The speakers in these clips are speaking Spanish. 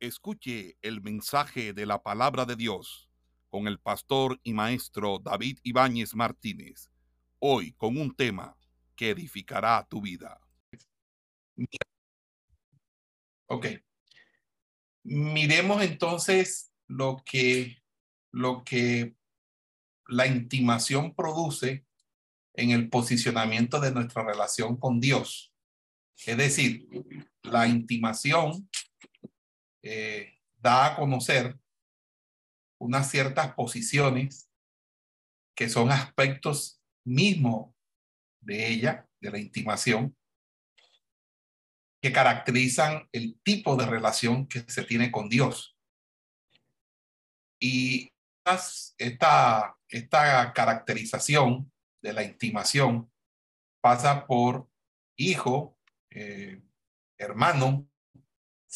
Escuche el mensaje de la palabra de Dios con el pastor y maestro David Ibáñez Martínez, hoy con un tema que edificará tu vida. Ok. Miremos entonces lo que, lo que la intimación produce en el posicionamiento de nuestra relación con Dios. Es decir, la intimación eh, da a conocer unas ciertas posiciones que son aspectos mismos de ella, de la intimación, que caracterizan el tipo de relación que se tiene con Dios. Y esta, esta caracterización de la intimación pasa por hijo, eh, hermano,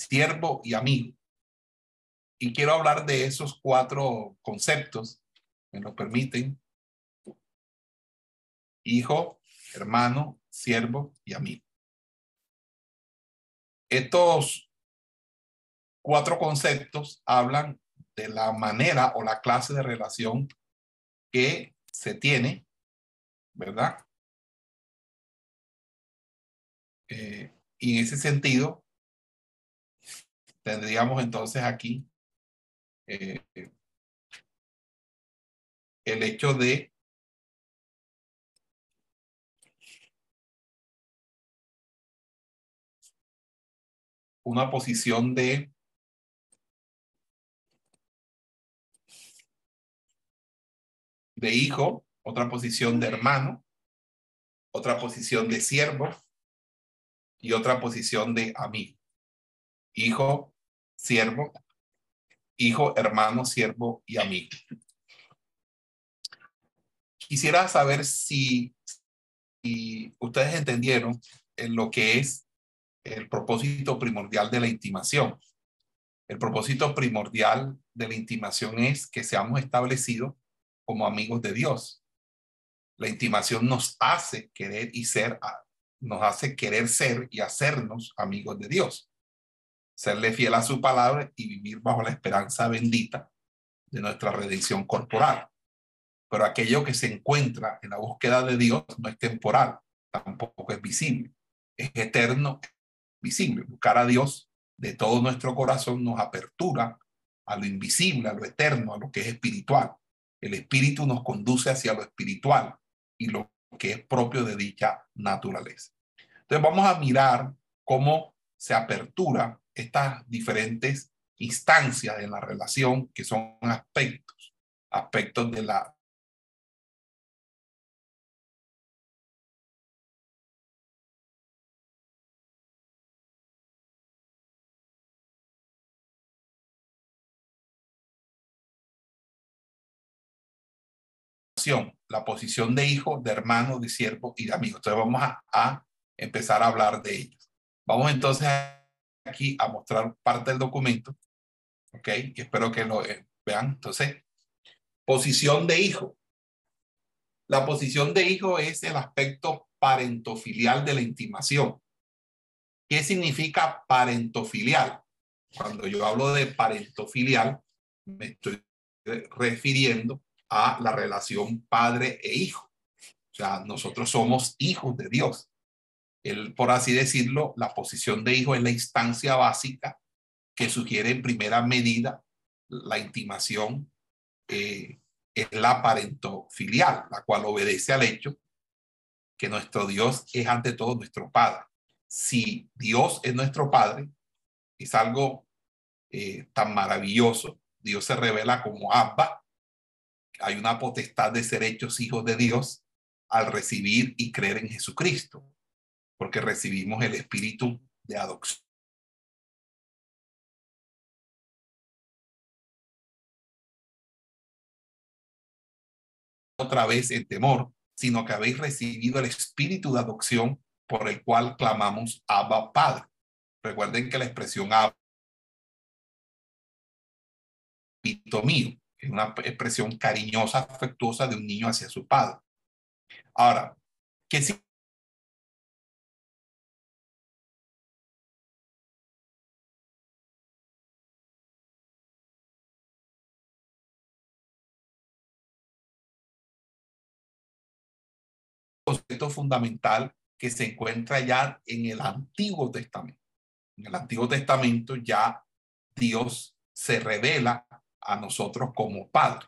siervo y amigo. Y quiero hablar de esos cuatro conceptos, me lo permiten. Hijo, hermano, siervo y amigo. Estos cuatro conceptos hablan de la manera o la clase de relación que se tiene, ¿verdad? Eh, y en ese sentido, tendríamos entonces aquí eh, el hecho de una posición de de hijo, otra posición de hermano, otra posición de siervo y otra posición de amigo. Hijo, siervo, hijo, hermano, siervo y amigo. Quisiera saber si, ustedes entendieron en lo que es el propósito primordial de la intimación. El propósito primordial de la intimación es que seamos establecidos como amigos de Dios. La intimación nos hace querer y ser, nos hace querer ser y hacernos amigos de Dios serle fiel a su palabra y vivir bajo la esperanza bendita de nuestra redención corporal. Pero aquello que se encuentra en la búsqueda de Dios no es temporal, tampoco es visible, es eterno, visible. Buscar a Dios de todo nuestro corazón nos apertura a lo invisible, a lo eterno, a lo que es espiritual. El espíritu nos conduce hacia lo espiritual y lo que es propio de dicha naturaleza. Entonces vamos a mirar cómo se apertura estas diferentes instancias de la relación que son aspectos, aspectos de la la posición de hijo, de hermano, de siervo y de amigo. Entonces vamos a, a empezar a hablar de ellos. Vamos entonces a aquí a mostrar parte del documento. ¿Ok? Y espero que lo eh, vean. Entonces, posición de hijo. La posición de hijo es el aspecto parentofilial de la intimación. ¿Qué significa parentofilial? Cuando yo hablo de parentofilial, me estoy refiriendo a la relación padre e hijo. O sea, nosotros somos hijos de Dios el, por así decirlo, la posición de hijo es la instancia básica que sugiere en primera medida la intimación, eh, es la parentofilial, la cual obedece al hecho que nuestro Dios es ante todo nuestro Padre. Si Dios es nuestro Padre, es algo eh, tan maravilloso. Dios se revela como Abba. Hay una potestad de ser hechos hijos de Dios al recibir y creer en Jesucristo porque recibimos el espíritu de adopción. otra vez en temor, sino que habéis recibido el espíritu de adopción por el cual clamamos Abba Padre. Recuerden que la expresión Abba mío es una expresión cariñosa, afectuosa de un niño hacia su padre. Ahora, ¿qué fundamental que se encuentra ya en el Antiguo Testamento. En el Antiguo Testamento ya Dios se revela a nosotros como Padre.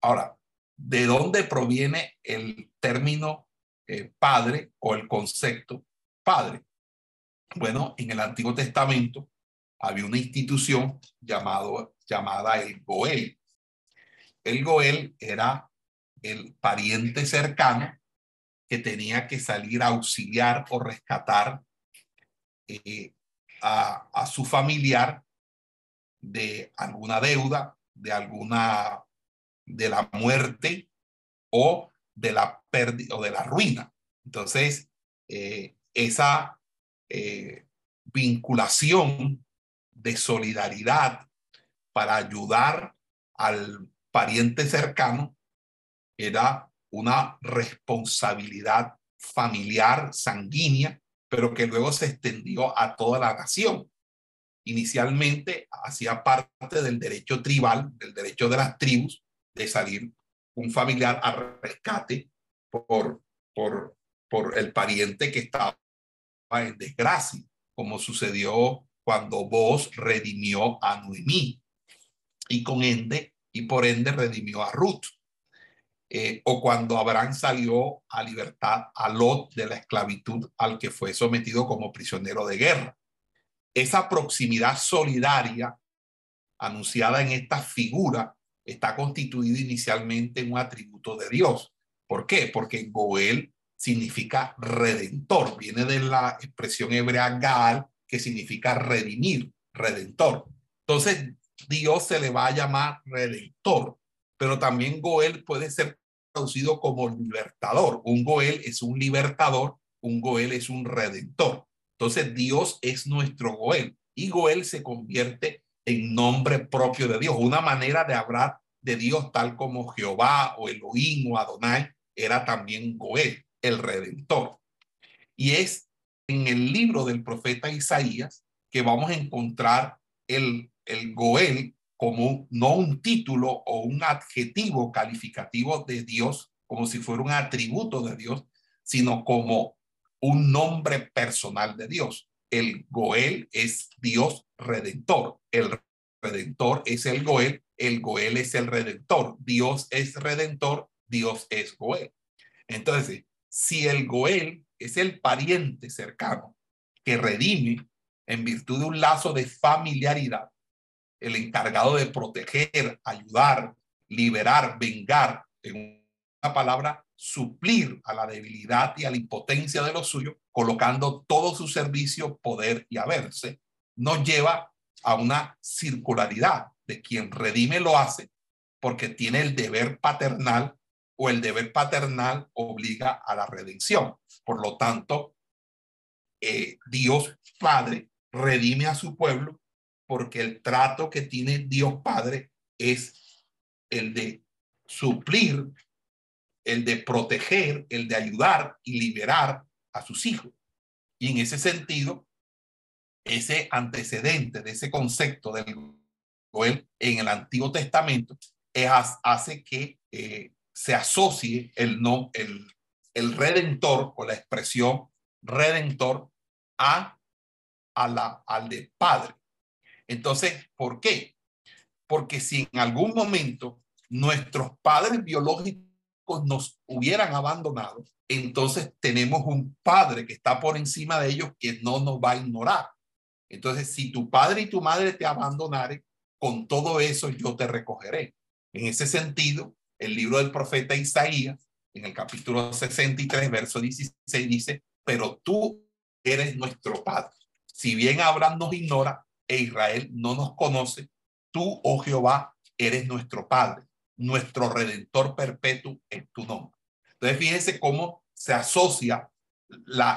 Ahora, ¿de dónde proviene el término eh, Padre o el concepto Padre? Bueno, en el Antiguo Testamento había una institución llamado, llamada el Goel. El Goel era el pariente cercano que tenía que salir a auxiliar o rescatar eh, a, su familiar de alguna deuda, de alguna, de la muerte o de la pérdida o de la ruina. Entonces, eh, esa eh, vinculación de solidaridad para ayudar al pariente cercano era una responsabilidad familiar, sanguínea, pero que luego se extendió a toda la nación. Inicialmente hacía parte del derecho tribal, del derecho de las tribus, de salir un familiar a rescate por, por, por el pariente que estaba en desgracia, como sucedió cuando vos redimió a Noemí y con ende y por ende redimió a Ruth. Eh, o cuando Abraham salió a libertad a Lot de la esclavitud al que fue sometido como prisionero de guerra. Esa proximidad solidaria anunciada en esta figura está constituida inicialmente en un atributo de Dios. ¿Por qué? Porque Goel significa redentor, viene de la expresión hebrea Gaal, que significa redimir, redentor. Entonces, Dios se le va a llamar redentor pero también Goel puede ser traducido como libertador. Un Goel es un libertador, un Goel es un redentor. Entonces Dios es nuestro Goel y Goel se convierte en nombre propio de Dios, una manera de hablar de Dios tal como Jehová o Elohim o Adonai era también Goel, el redentor. Y es en el libro del profeta Isaías que vamos a encontrar el, el Goel como no un título o un adjetivo calificativo de Dios, como si fuera un atributo de Dios, sino como un nombre personal de Dios. El Goel es Dios redentor. El redentor es el Goel. El Goel es el redentor. Dios es redentor. Dios es Goel. Entonces, si el Goel es el pariente cercano que redime en virtud de un lazo de familiaridad, el encargado de proteger, ayudar, liberar, vengar, en una palabra, suplir a la debilidad y a la impotencia de los suyos, colocando todo su servicio, poder y haberse, nos lleva a una circularidad de quien redime lo hace porque tiene el deber paternal o el deber paternal obliga a la redención. Por lo tanto, eh, Dios Padre redime a su pueblo porque el trato que tiene Dios Padre es el de suplir, el de proteger, el de ayudar y liberar a sus hijos. Y en ese sentido, ese antecedente de ese concepto del Goel en el Antiguo Testamento es, hace que eh, se asocie el, no, el, el redentor o la expresión redentor a, a la, al de padre. Entonces, ¿por qué? Porque si en algún momento nuestros padres biológicos nos hubieran abandonado, entonces tenemos un padre que está por encima de ellos que no nos va a ignorar. Entonces, si tu padre y tu madre te abandonaren, con todo eso yo te recogeré. En ese sentido, el libro del profeta Isaías, en el capítulo 63, verso 16, dice, pero tú eres nuestro padre. Si bien Abraham nos ignora, e Israel no nos conoce, tú, oh Jehová, eres nuestro Padre, nuestro Redentor perpetuo en tu nombre. Entonces, fíjense cómo se asocia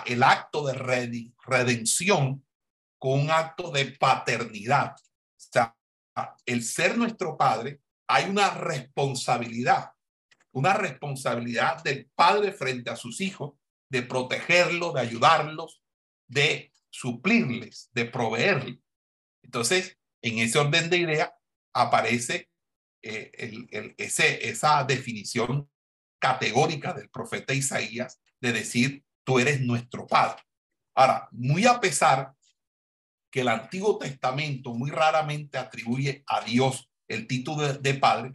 el acto de redención con un acto de paternidad. O sea, el ser nuestro Padre, hay una responsabilidad, una responsabilidad del Padre frente a sus hijos, de protegerlos, de ayudarlos, de suplirles, de proveerles. Entonces, en ese orden de idea aparece eh, esa definición categórica del profeta Isaías de decir, tú eres nuestro Padre. Ahora, muy a pesar que el Antiguo Testamento muy raramente atribuye a Dios el título de, Padre,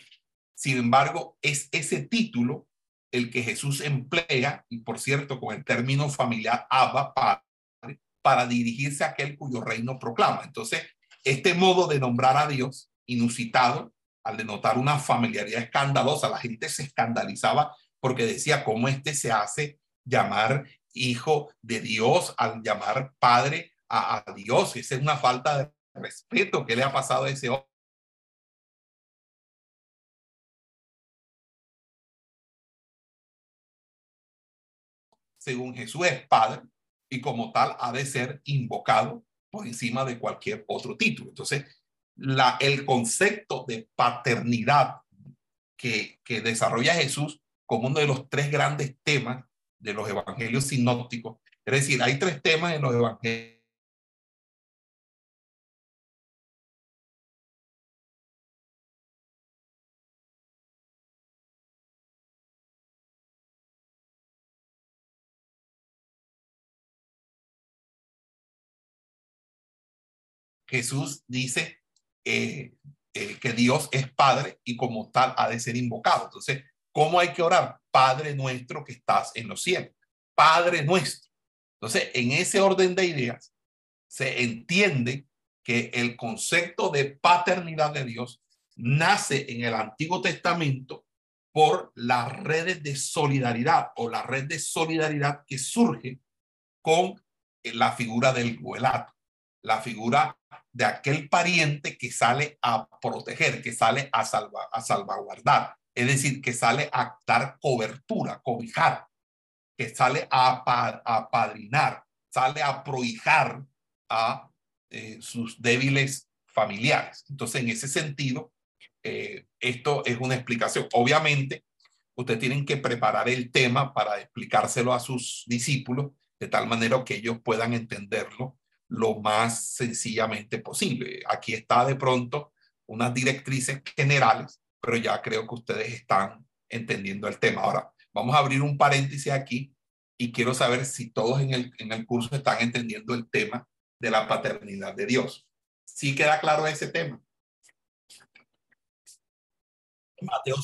sin embargo, es ese título el que Jesús emplea, y por cierto, con el término familiar Abba, Padre, para dirigirse a aquel cuyo reino proclama. Entonces, este modo de nombrar a Dios, inusitado, al denotar una familiaridad escandalosa, la gente se escandalizaba porque decía, ¿cómo este se hace llamar hijo de Dios al llamar padre a, Dios? Esa es una falta de respeto que le ha pasado a ese hombre. Según Jesús es padre y como tal ha de ser invocado por encima de cualquier otro título. Entonces, la, el concepto de paternidad que, que desarrolla Jesús como uno de los tres grandes temas de los evangelios sinópticos. Es decir, hay tres temas en los evangelios Jesús dice eh, eh, que Dios es Padre y como tal ha de ser invocado. Entonces, ¿cómo hay que orar? Padre nuestro que estás en los cielos. Padre nuestro. Entonces, en ese orden de ideas, se entiende que el concepto de paternidad de Dios nace en el Antiguo Testamento por las redes de solidaridad o la red de solidaridad que surge con la figura del guelato, la figura de aquel pariente que sale a proteger, que sale a, salva, a salvaguardar, es decir, que sale a dar cobertura, cobijar, que sale a apadrinar, sale a prohijar a eh, sus débiles familiares. Entonces, en ese sentido, eh, esto es una explicación. Obviamente, ustedes tienen que preparar el tema para explicárselo a sus discípulos de tal manera que ellos puedan entenderlo lo más sencillamente posible. Aquí está de pronto unas directrices generales, pero ya creo que ustedes están entendiendo el tema. Ahora, vamos a abrir un paréntesis aquí y quiero saber si todos en el, en el curso están entendiendo el tema de la paternidad de Dios. ¿Sí queda claro ese tema? Mateo,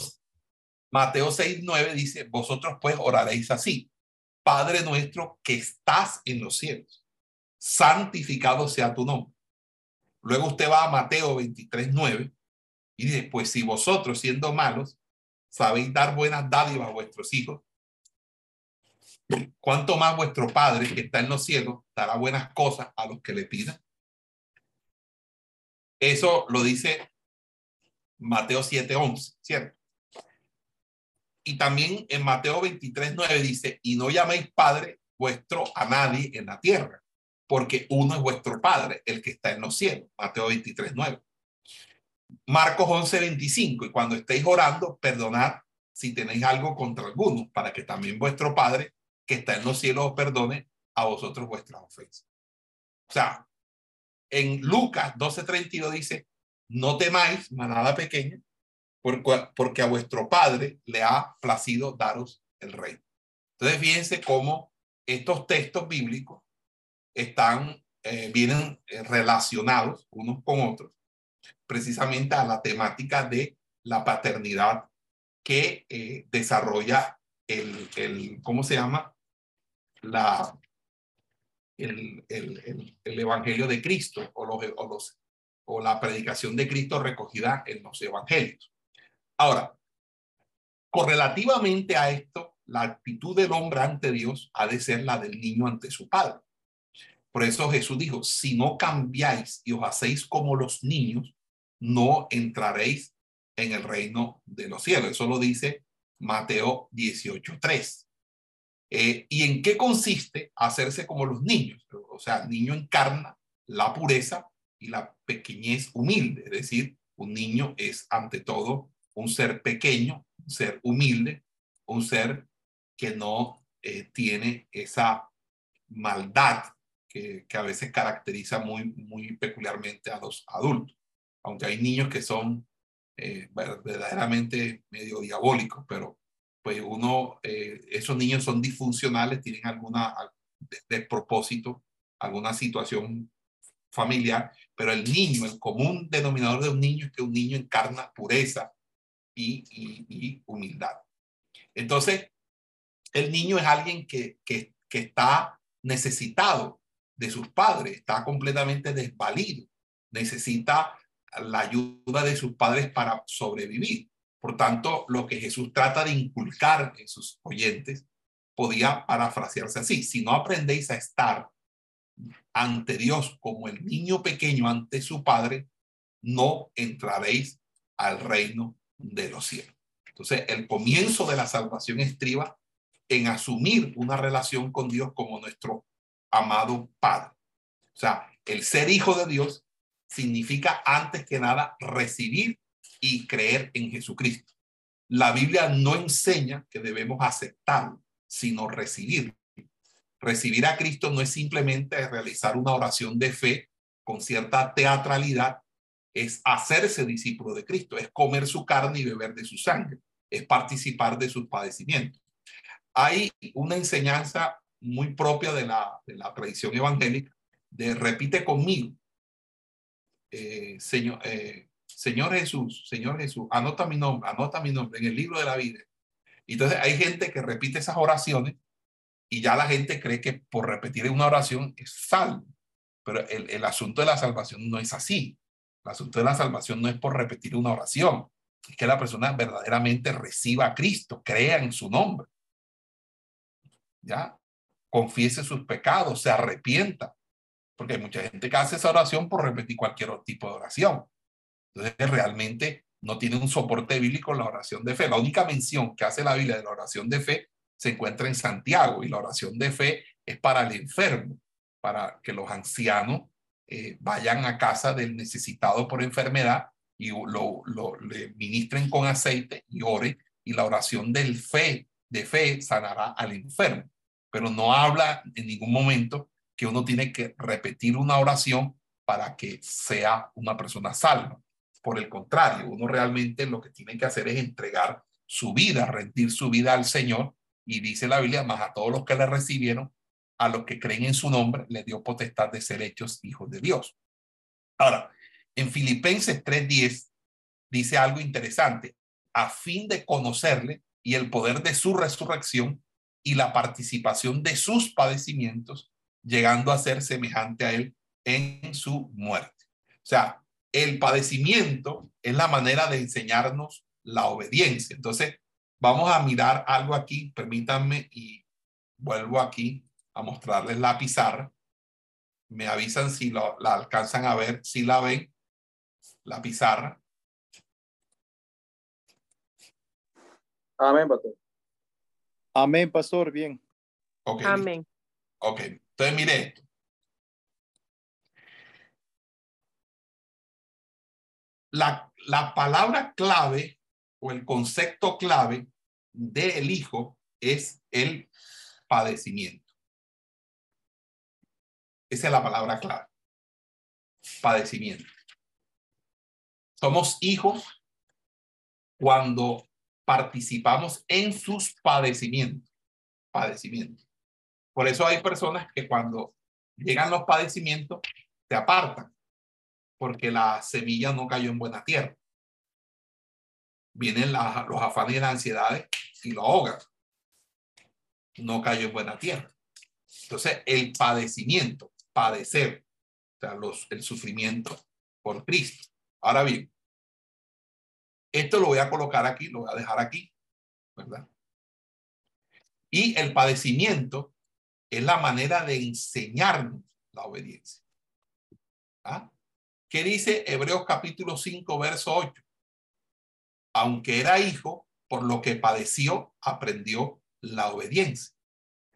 Mateo 6, 9 dice, vosotros pues oraréis así, Padre nuestro que estás en los cielos santificado sea tu nombre. Luego usted va a Mateo 23, 9 y dice, pues si vosotros siendo malos sabéis dar buenas dádivas a vuestros hijos, ¿cuánto más vuestro Padre que está en los cielos dará buenas cosas a los que le pidan? Eso lo dice Mateo 7, 11, ¿cierto? Y también en Mateo 23, 9 dice, y no llaméis Padre vuestro a nadie en la tierra, porque uno es vuestro Padre, el que está en los cielos. Mateo 23, 9. Marcos 11, 25. Y cuando estéis orando, perdonad si tenéis algo contra alguno, para que también vuestro Padre, que está en los cielos, os perdone a vosotros vuestras ofensas. O sea, en Lucas 12, 32 dice, no temáis, manada pequeña, porque a vuestro Padre le ha placido daros el reino. Entonces, fíjense cómo estos textos bíblicos están, eh, vienen eh, relacionados unos con otros, precisamente a la temática de la paternidad que eh, desarrolla el, el, ¿cómo se llama? La, el, el, el Evangelio de Cristo o, los, o, los, o la predicación de Cristo recogida en los Evangelios. Ahora, correlativamente a esto, la actitud del hombre ante Dios ha de ser la del niño ante su padre. Por eso Jesús dijo, si no cambiáis y os hacéis como los niños, no entraréis en el reino de los cielos. Eso lo dice Mateo 18.3. Eh, ¿Y en qué consiste hacerse como los niños? O sea, el niño encarna la pureza y la pequeñez humilde. Es decir, un niño es ante todo un ser pequeño, un ser humilde, un ser que no eh, tiene esa maldad que, a veces caracteriza muy, muy peculiarmente a los adultos, aunque hay niños que son eh, verdaderamente medio diabólicos, pero pues uno, eh, esos niños son disfuncionales, tienen alguna despropósito, alguna situación familiar, pero el niño, el común denominador de un niño es que un niño encarna pureza y, humildad. Entonces, el niño es alguien que está necesitado de sus padres, está completamente desvalido, necesita la ayuda de sus padres para sobrevivir. Por tanto, lo que Jesús trata de inculcar en sus oyentes podía parafrasearse así. Si no aprendéis a estar ante Dios como el niño pequeño ante su padre, no entraréis al reino de los cielos. Entonces, el comienzo de la salvación estriba en asumir una relación con Dios como nuestro amado Padre. O sea, el ser hijo de Dios significa antes que nada recibir y creer en Jesucristo. La Biblia no enseña que debemos aceptarlo, sino recibirlo. Recibir a Cristo no es simplemente realizar una oración de fe con cierta teatralidad, es hacerse discípulo de Cristo, es comer su carne y beber de su sangre, es participar de sus padecimientos. Hay una enseñanza muy propia de la, de la tradición evangélica de repite conmigo, eh, señor, eh, Señor Jesús, Señor Jesús, anota mi nombre, anota mi nombre en el libro de la vida. Entonces hay gente que repite esas oraciones y ya la gente cree que por repetir una oración es salvo. Pero el, el asunto de la salvación no es así. El asunto de la salvación no es por repetir una oración. Es que la persona verdaderamente reciba a Cristo, crea en su nombre. ¿Ya? Confiese sus pecados, se arrepienta. Porque hay mucha gente que hace esa oración por repetir cualquier tipo de oración. Entonces, realmente no tiene un soporte bíblico la oración de fe. La única mención que hace la Biblia de la oración de fe se encuentra en Santiago y la oración de fe es para el enfermo, para que los ancianos eh, vayan a casa del necesitado por enfermedad y lo, lo, le ministren con aceite y ore y la oración del fe, de fe sanará al enfermo. Pero no habla en ningún momento que uno tiene que repetir una oración para que sea una persona salva. Por el contrario, uno realmente lo que tiene que hacer es entregar su vida, rendir su vida al Señor. Y dice la Biblia, más a todos los que le recibieron, a los que creen en su nombre, le dio potestad de ser hechos hijos de Dios. Ahora, en Filipenses 3:10 dice algo interesante, a fin de conocerle y el poder de su resurrección y la participación de sus padecimientos, llegando a ser semejante a él en su muerte. O sea, el padecimiento es la manera de enseñarnos la obediencia. Entonces, vamos a mirar algo aquí, permítanme, y vuelvo aquí a mostrarles la pizarra. Me avisan si la alcanzan a ver, si la ven, la pizarra. Amén, pastor. Amén, pastor, bien. Okay. Amén. Ok, entonces mire esto. La, la palabra clave o el concepto clave del hijo es el padecimiento. Esa es la palabra clave. Padecimiento. Somos hijos cuando participamos en sus padecimientos. Padecimientos. Por eso hay personas que cuando llegan los padecimientos se apartan porque la semilla no cayó en buena tierra. Vienen los afanes y las ansiedades y lo ahogan. No cayó en buena tierra. Entonces, el padecimiento, padecer, o sea, los, el sufrimiento por Cristo. Ahora bien, esto lo voy a colocar aquí, lo voy a dejar aquí, ¿verdad? Y el padecimiento es la manera de enseñarnos la obediencia. ¿Ah? ¿Qué dice Hebreos capítulo 5, verso 8? Aunque era hijo, por lo que padeció, aprendió la obediencia.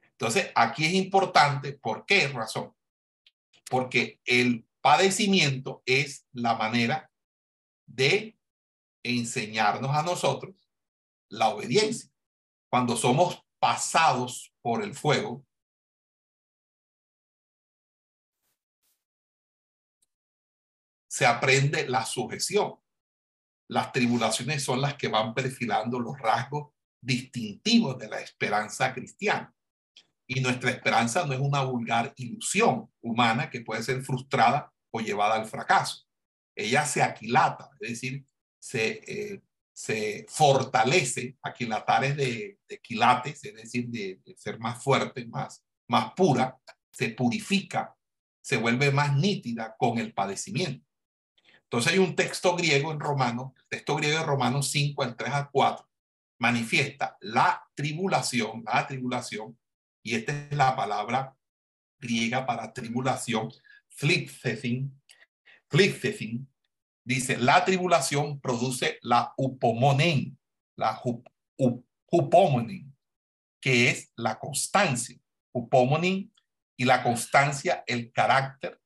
Entonces, aquí es importante, ¿por qué razón? Porque el padecimiento es la manera de enseñarnos a nosotros la obediencia. Cuando somos pasados por el fuego, se aprende la sujeción. Las tribulaciones son las que van perfilando los rasgos distintivos de la esperanza cristiana. Y nuestra esperanza no es una vulgar ilusión humana que puede ser frustrada o llevada al fracaso. Ella se aquilata, es decir, se, eh, se fortalece, aquilatares de, de quilates, es decir, de, ser más fuerte, más, más pura, se purifica, se vuelve más nítida con el padecimiento. Entonces hay un texto griego en Romanos, el texto griego de Romanos 5, al 3 a 4, manifiesta la tribulación, la tribulación, y esta es la palabra griega para tribulación, flipsethin, flipsethin, dice, la tribulación produce la upomonen, la upomonen, que es la constancia, upomonen y la constancia, el carácter,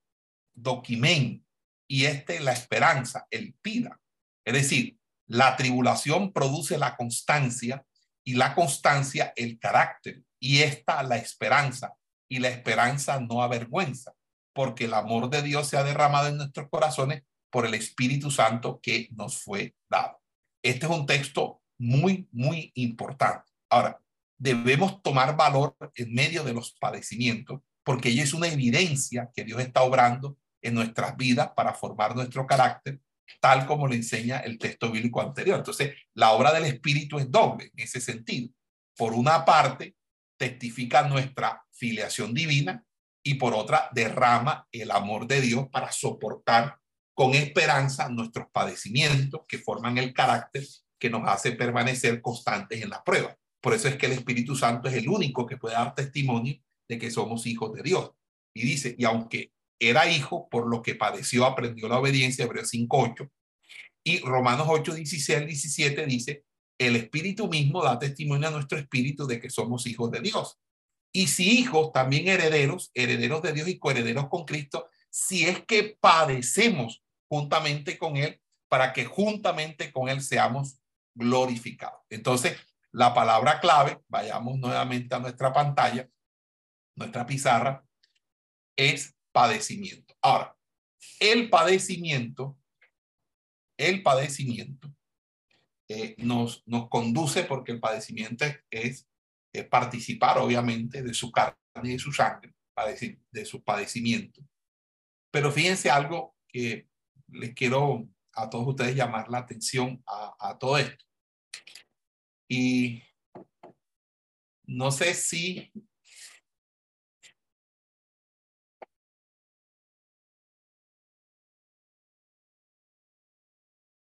doquimen, y este la esperanza, el pida. Es decir, la tribulación produce la constancia y la constancia el carácter y esta la esperanza y la esperanza no avergüenza porque el amor de Dios se ha derramado en nuestros corazones por el Espíritu Santo que nos fue dado. Este es un texto muy, muy importante. Ahora, debemos tomar valor en medio de los padecimientos porque ello es una evidencia que Dios está obrando en nuestras vidas para formar nuestro carácter tal como lo enseña el texto bíblico anterior. Entonces, la obra del Espíritu es doble en ese sentido. Por una parte, testifica nuestra filiación divina y por otra, derrama el amor de Dios para soportar con esperanza nuestros padecimientos que forman el carácter que nos hace permanecer constantes en la prueba. Por eso es que el Espíritu Santo es el único que puede dar testimonio de que somos hijos de Dios. Y dice, y aunque era hijo, por lo que padeció, aprendió la obediencia, Hebreos 5.8. Y Romanos 8, 16 17 dice, el Espíritu mismo da testimonio a nuestro espíritu de que somos hijos de Dios. Y si hijos, también herederos, herederos de Dios y coherederos con Cristo, si es que padecemos juntamente con Él, para que juntamente con Él seamos glorificados. Entonces, la palabra clave, vayamos nuevamente a nuestra pantalla, nuestra pizarra, es padecimiento. Ahora, el padecimiento, el padecimiento eh, nos, nos conduce porque el padecimiento es, participar, obviamente, de su carne y de su sangre, de su padecimiento. Pero fíjense algo que les quiero a todos ustedes llamar la atención a, todo esto. Y no sé si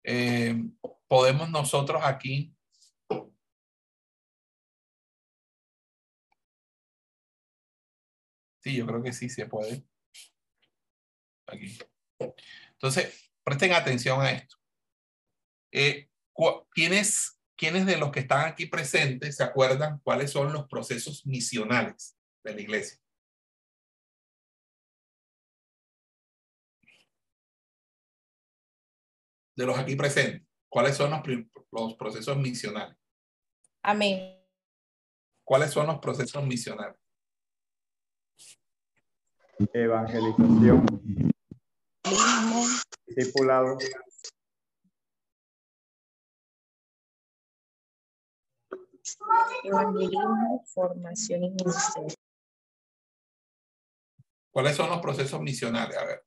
Eh, podemos nosotros aquí Sí, yo creo que sí se puede. Aquí. Entonces, presten atención a esto. Eh, ¿quiénes, ¿Quiénes de los que están aquí presentes se acuerdan cuáles son los procesos misionales de la iglesia? de los aquí presentes, ¿cuáles son los, los procesos misionales? Amén. ¿Cuáles son los procesos misionales? Evangelización. Discipulado. Evangelismo, formación y ministerio. ¿Cuáles son los procesos misionales? A ver.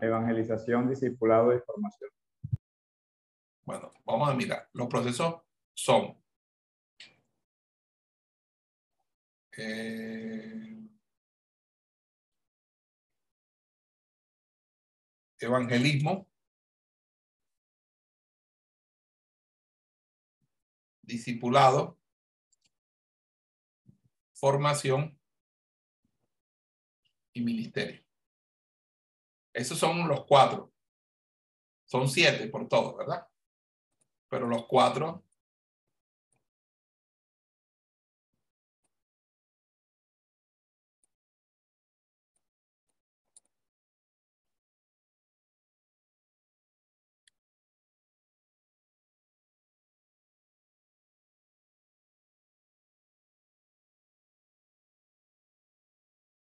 Evangelización, discipulado y formación. Bueno, vamos a mirar. Los procesos son eh, evangelismo, discipulado, formación y ministerio. Esos son los cuatro. Son siete por todo, ¿verdad? Pero los cuatro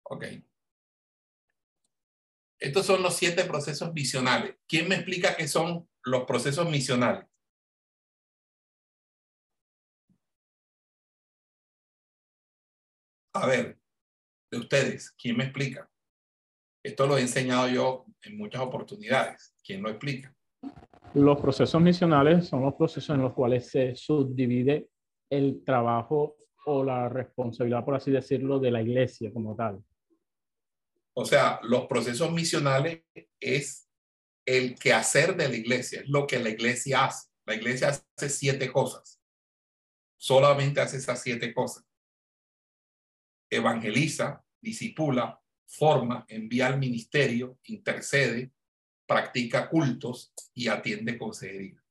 Ok. Estos son los siete procesos misionales. ¿Quién me explica qué son los procesos misionales? A ver, de ustedes, ¿quién me explica? Esto lo he enseñado yo en muchas oportunidades. ¿Quién lo explica? Los procesos misionales son los procesos en los cuales se subdivide el trabajo o la responsabilidad, por así decirlo, de la iglesia como tal. O sea, los procesos misionales es el quehacer de la iglesia, es lo que la iglesia hace. La iglesia hace siete cosas. Solamente hace esas siete cosas. Evangeliza, disipula, forma, envía al ministerio, intercede, practica cultos y atiende consejería.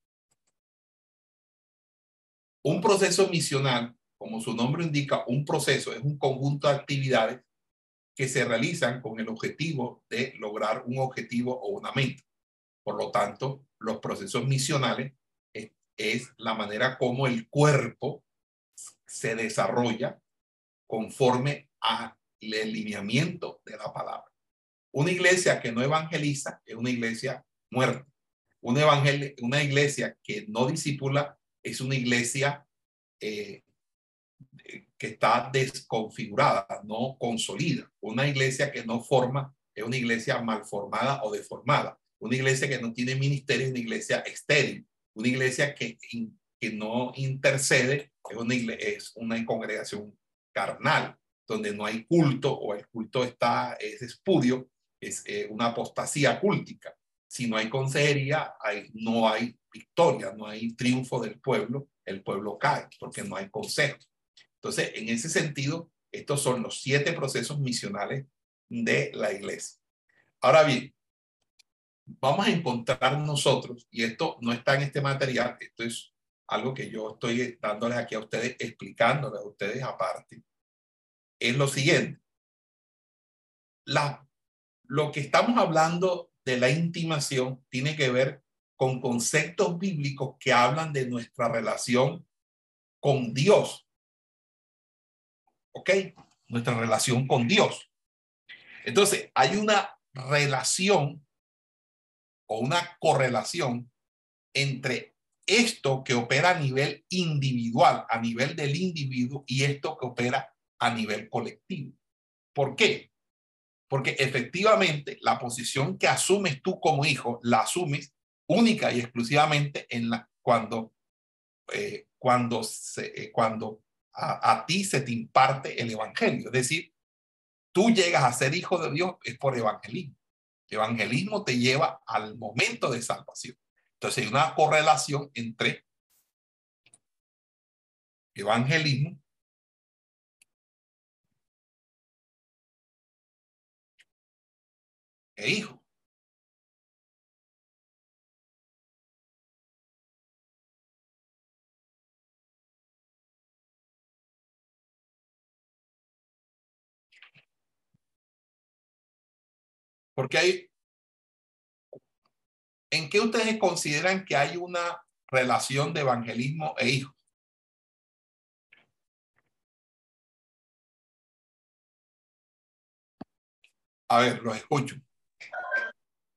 Un proceso misional, como su nombre indica, un proceso es un conjunto de actividades que se realizan con el objetivo de lograr un objetivo o una meta. Por lo tanto, los procesos misionales es, la manera como el cuerpo se desarrolla conforme al alineamiento de la palabra. Una iglesia que no evangeliza es una iglesia muerta. Una, una iglesia que no disipula es una iglesia eh, que está desconfigurada, no consolida. Una iglesia que no forma es una iglesia mal formada o deformada. Una iglesia que no tiene ministerio es una iglesia estéril. Una iglesia que, que no intercede es una, iglesia, es una congregación carnal, donde no hay culto o el culto está, es espurio, es eh, una apostasía cúltica. Si no hay consejería, no hay victoria, no hay triunfo del pueblo, el pueblo cae porque no hay consejo. Entonces, en ese sentido, estos son los siete procesos misionales de la iglesia. Ahora bien, vamos a encontrar nosotros, y esto no está en este material, esto es algo que yo estoy dándoles aquí a ustedes, explicándoles a ustedes aparte, es lo siguiente. La, lo que estamos hablando de la intimación tiene que ver con conceptos bíblicos que hablan de nuestra relación con Dios. ¿Ok? Nuestra relación con Dios. Entonces, hay una relación o una correlación entre esto que opera a nivel individual, a nivel del individuo, y esto que opera a nivel colectivo. ¿Por qué? Porque efectivamente la posición que asumes tú como hijo, la asumes única y exclusivamente en la, cuando, eh, cuando, se, eh, cuando a, ti se te imparte el evangelio. Es decir, tú llegas a ser hijo de Dios es por evangelismo. El evangelismo te lleva al momento de salvación. Entonces hay una correlación entre evangelismo e hijo. Porque hay, ¿en qué ustedes consideran que hay una relación de evangelismo e hijo? A ver, los escucho.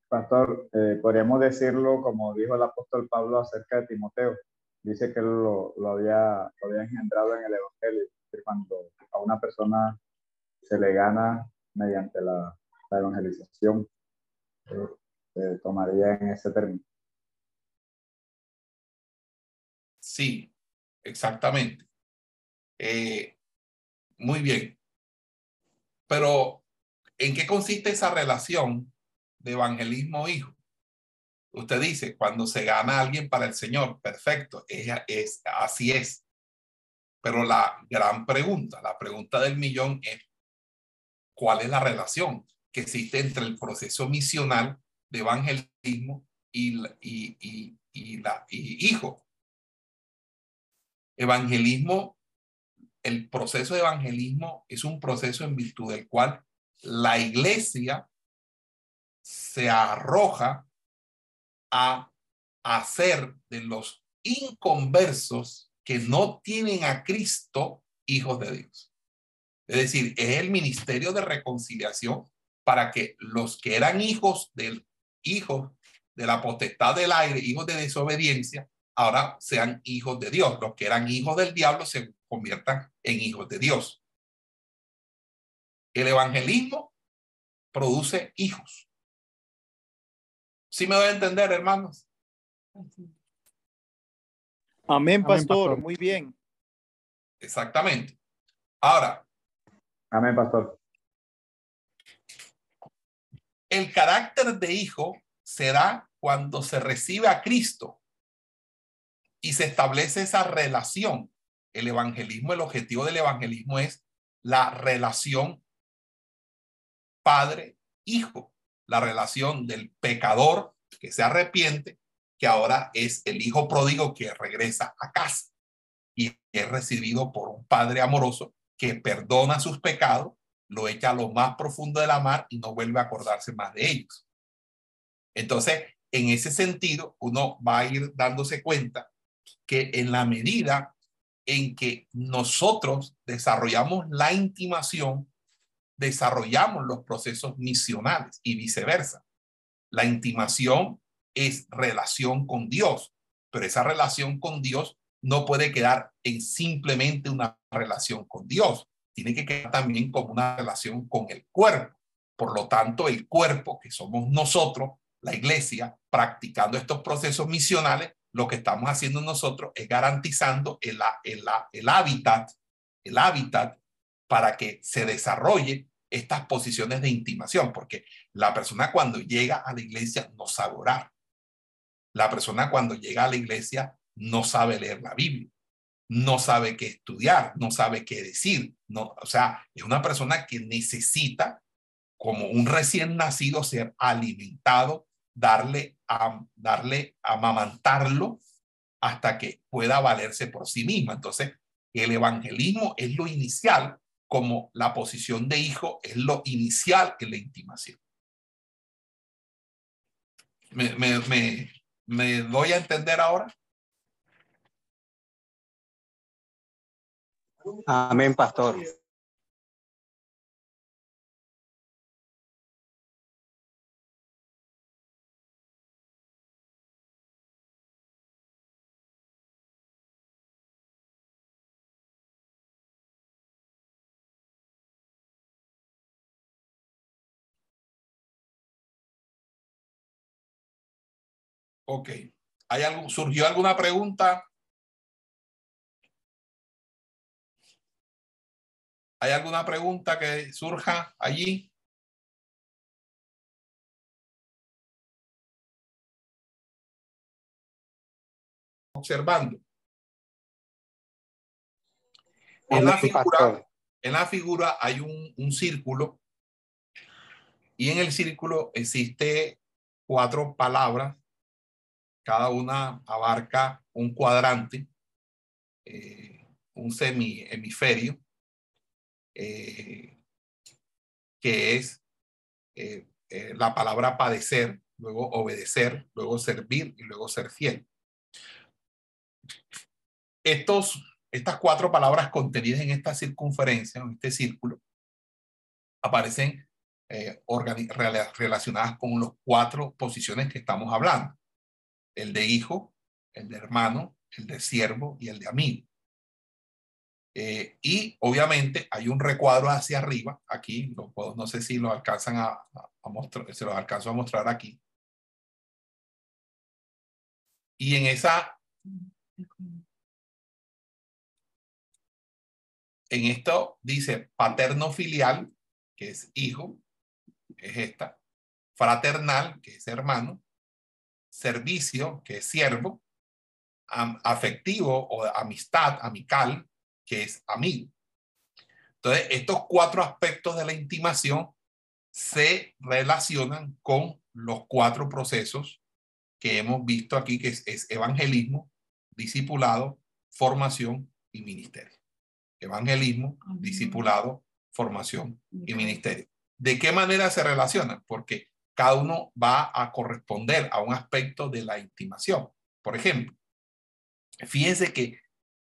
Pastor, eh, podríamos decirlo como dijo el apóstol Pablo acerca de Timoteo. Dice que lo, lo, había, lo había engendrado en el Evangelio. Cuando a una persona se le gana mediante la, la evangelización, eh, se tomaría en ese término. Sí, exactamente. Eh, muy bien. Pero, ¿en qué consiste esa relación de evangelismo hijo? Usted dice, cuando se gana alguien para el Señor, perfecto, es, así es. Pero la gran pregunta, la pregunta del millón es, ¿cuál es la relación que existe entre el proceso misional de evangelismo y, la, hijo? Evangelismo, el proceso de evangelismo es un proceso en virtud del cual la iglesia se arroja a hacer de los inconversos que no tienen a Cristo hijos de Dios. Es decir, es el ministerio de reconciliación para que los que eran hijos del hijo de la potestad del aire, hijos de desobediencia, ahora sean hijos de Dios. Los que eran hijos del diablo se conviertan en hijos de Dios. El evangelismo produce hijos. ¿Sí me doy a entender, hermanos? Amén, pastor. pastor. Muy bien. Exactamente. Ahora, Amén, pastor. El carácter de hijo se da cuando se recibe a Cristo y se establece esa relación. El evangelismo, el objetivo del evangelismo es la relación padre-hijo, la relación del pecador que se arrepiente, que ahora es el hijo pródigo que regresa a casa y es recibido por un padre amoroso que perdona sus pecados, lo echa a lo más profundo de la mar y no vuelve a acordarse más de ellos. Entonces, en ese sentido, uno va a ir dándose cuenta que en la medida en que nosotros desarrollamos la intimación, desarrollamos los procesos misionales y viceversa. La intimación es relación con Dios, pero esa relación con Dios no puede quedar en simplemente una relación con Dios, tiene que quedar también como una relación con el cuerpo. Por lo tanto, el cuerpo, que somos nosotros, la iglesia, practicando estos procesos misionales, lo que estamos haciendo nosotros es garantizando el, el, hábitat, el hábitat para que se desarrolle estas posiciones de intimación, porque la persona cuando llega a la iglesia no sabe orar. La persona cuando llega a la iglesia no sabe leer la Biblia, no sabe qué estudiar, no sabe qué decir. No, o sea, es una persona que necesita, como un recién nacido, ser alimentado, darle a darle, amamantarlo hasta que pueda valerse por sí misma. Entonces, el evangelismo es lo inicial, como la posición de hijo es lo inicial en la intimación. ¿Me, me, me, me doy a entender ahora? Amén, pastor. Ok. ¿Hay algo, ¿Surgió alguna pregunta? ¿Hay alguna pregunta que surja allí? Observando. En la figura, en la figura hay un, un círculo y en el círculo existe cuatro palabras. Cada una abarca un cuadrante, eh, un semi hemisferio eh, que es eh, eh, la palabra padecer, luego obedecer, luego servir y luego ser fiel. Estos, estas cuatro palabras contenidas en esta circunferencia, en este círculo, aparecen relacionadas con las cuatro posiciones que estamos hablando. El de hijo, el de hermano, el de siervo y el de amigo. Eh, y obviamente hay un recuadro hacia arriba, aquí, no sé si lo alcanzan a, a- mostrar, se los alcanzo a mostrar aquí. Y en esa, en esto dice paterno filial, que es hijo, es esta, fraternal, que es hermano, servicio, que es siervo, afectivo o amistad, amical, que es amigo. Entonces, estos cuatro aspectos de la intimación se relacionan con los cuatro procesos que hemos visto aquí, que es, es evangelismo, discipulado, formación y ministerio. Evangelismo, discipulado, formación y ministerio. ¿De qué manera se relacionan? Porque cada uno va a corresponder a un aspecto de la intimación. Por ejemplo, fíjense que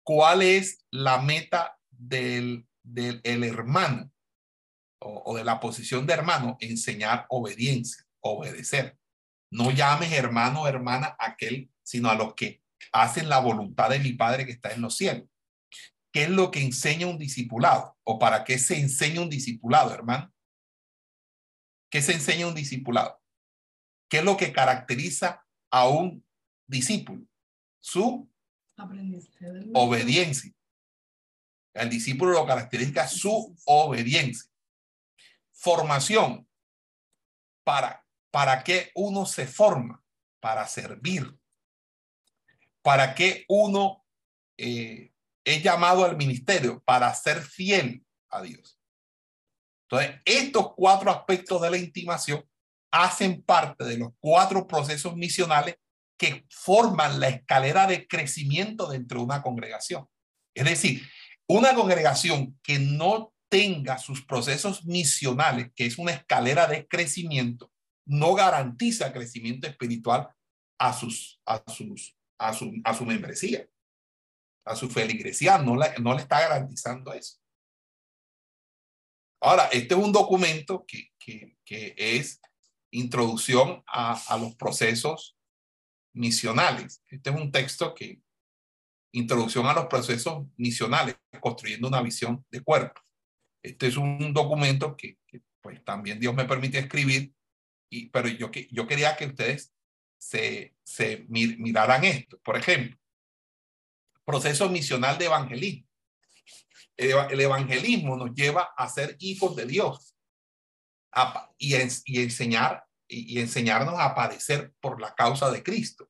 cuál es la meta del, del el hermano o, o de la posición de hermano, enseñar obediencia, obedecer. No llames hermano o hermana a aquel, sino a los que hacen la voluntad de mi Padre que está en los cielos. qué es lo que enseña un discipulado o para qué se enseña un discipulado, hermano. ¿Qué se enseña un discipulado? ¿Qué es lo que caracteriza a un discípulo? Su obediencia. El discípulo lo caracteriza su obediencia. Formación. ¿Para, para qué uno se forma? Para servir. ¿Para qué uno eh, es llamado al ministerio? Para ser fiel a Dios. Entonces, estos cuatro aspectos de la intimación hacen parte de los cuatro procesos misionales que forman la escalera de crecimiento dentro de una congregación. Es decir, una congregación que no tenga sus procesos misionales, que es una escalera de crecimiento, no garantiza crecimiento espiritual a sus a sus a su, a su membresía, a su feligresía, no, no le está garantizando eso. Ahora, este es un documento que, que, que es introducción a, a, los procesos misionales. Este es un texto que introducción a los procesos misionales, construyendo una visión de cuerpo. Este es un documento que, pues también Dios me permite escribir, y, pero yo, yo quería que ustedes se, se miraran esto. Por ejemplo, proceso misional de evangelismo. El, evangelismo nos lleva a ser hijos de Dios y, enseñar y, enseñarnos a padecer por la causa de Cristo.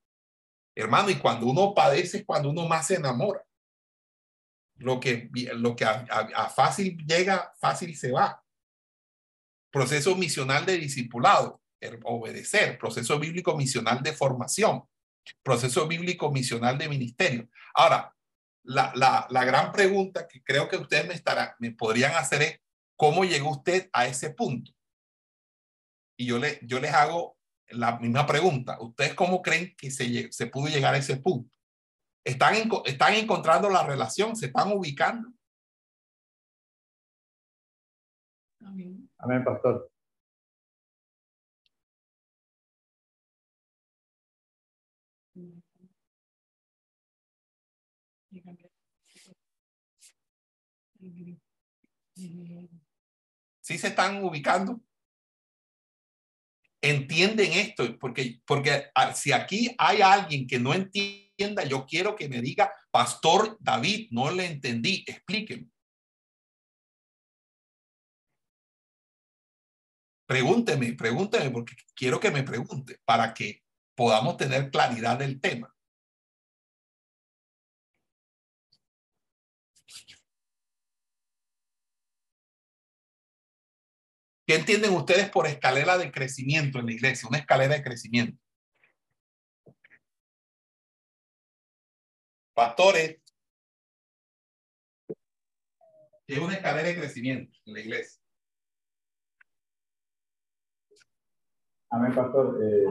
Hermano, y cuando uno padece es cuando uno más se enamora. Lo que, lo que a fácil llega, fácil se va. Proceso misional de discipulado obedecer, proceso bíblico misional de formación, proceso bíblico misional de ministerio. Ahora, la, la, la gran pregunta que creo que ustedes me, estarán, me podrían hacer es, ¿cómo llegó usted a ese punto? Y yo, le, yo les hago la misma pregunta. ¿Ustedes cómo creen que se, se pudo llegar a ese punto? ¿Están, ¿Están encontrando la relación? ¿Se están ubicando? Amén. Amén, pastor. ¿Sí se están ubicando? Entienden esto, porque, porque si aquí hay alguien que no entienda, yo quiero que me diga, Pastor David, no le entendí, explíqueme. Pregúnteme, pregúnteme, porque quiero que me pregunte para que podamos tener claridad del tema. ¿Qué entienden ustedes por escalera de crecimiento en la iglesia? Una escalera de crecimiento. Pastores, ¿qué es una escalera de crecimiento en la iglesia? Amén, pastor. Eh,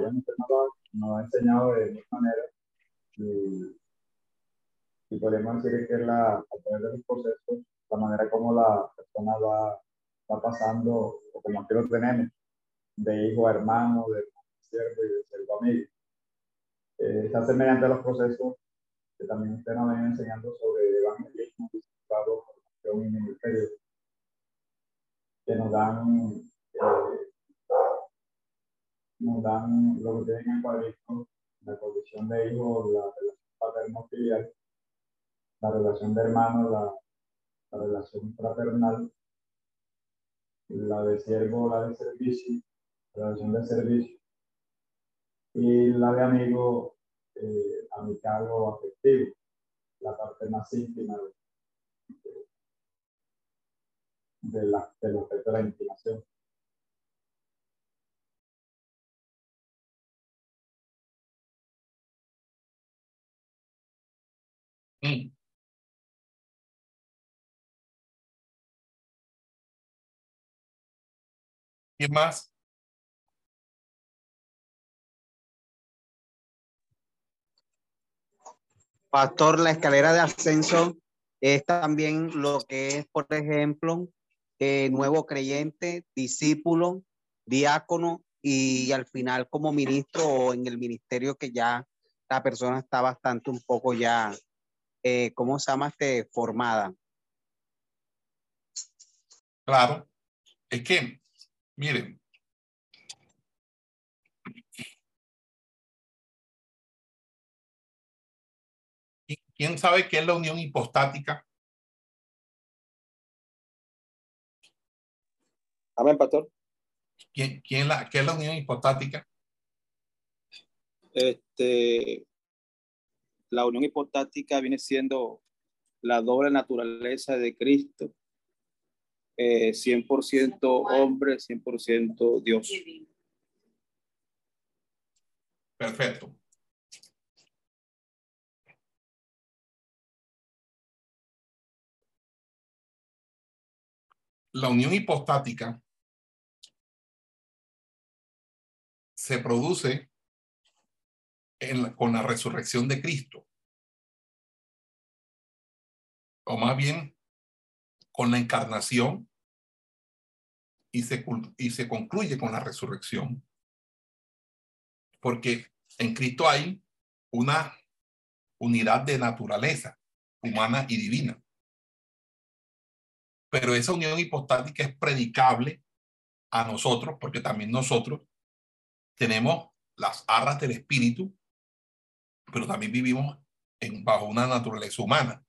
nos ha enseñado de mil maneras y, podemos decir que la, a través de los procesos, la manera como la persona va, va pasando, o como aquí lo tenemos, de hijo a hermano, de siervo y de siervo amigo. Eh, se hace mediante los procesos que también usted nos viene enseñando sobre evangelismo, discipulado, formación y ministerio, que nos dan eh, nos dan lo que tienen en cuadrito, la condición de hijo, la relación paterno-filial, la relación de hermano, la, la, relación fraternal, la de siervo, la de servicio, la de servicio, y la de amigo, eh, amical o afectivo, la parte más íntima de, de la, del aspecto de la intimación. Mm. ¿Qué más? Pastor, la escalera de ascenso es también lo que es, por ejemplo, eh, nuevo creyente, discípulo, diácono y al final como ministro o en el ministerio que ya la persona está bastante un poco ya eh, ¿cómo se llama? Este, formada. Claro. Es que, miren, ¿quién sabe qué es la unión hipostática? Amén, pastor. ¿Quién, quién la, ¿Qué es la unión hipostática? Este, la unión hipostática viene siendo la doble naturaleza de Cristo, eh, 100% hombre, 100% Dios. Perfecto. La unión hipostática se produce en con la resurrección de Cristo. O más bien con la encarnación y se, y se concluye con la resurrección. Porque en Cristo hay una unidad de naturaleza humana y divina. Pero esa unión hipostática es predicable a nosotros, porque también nosotros tenemos las arras del espíritu, pero también vivimos en, bajo una naturaleza humana.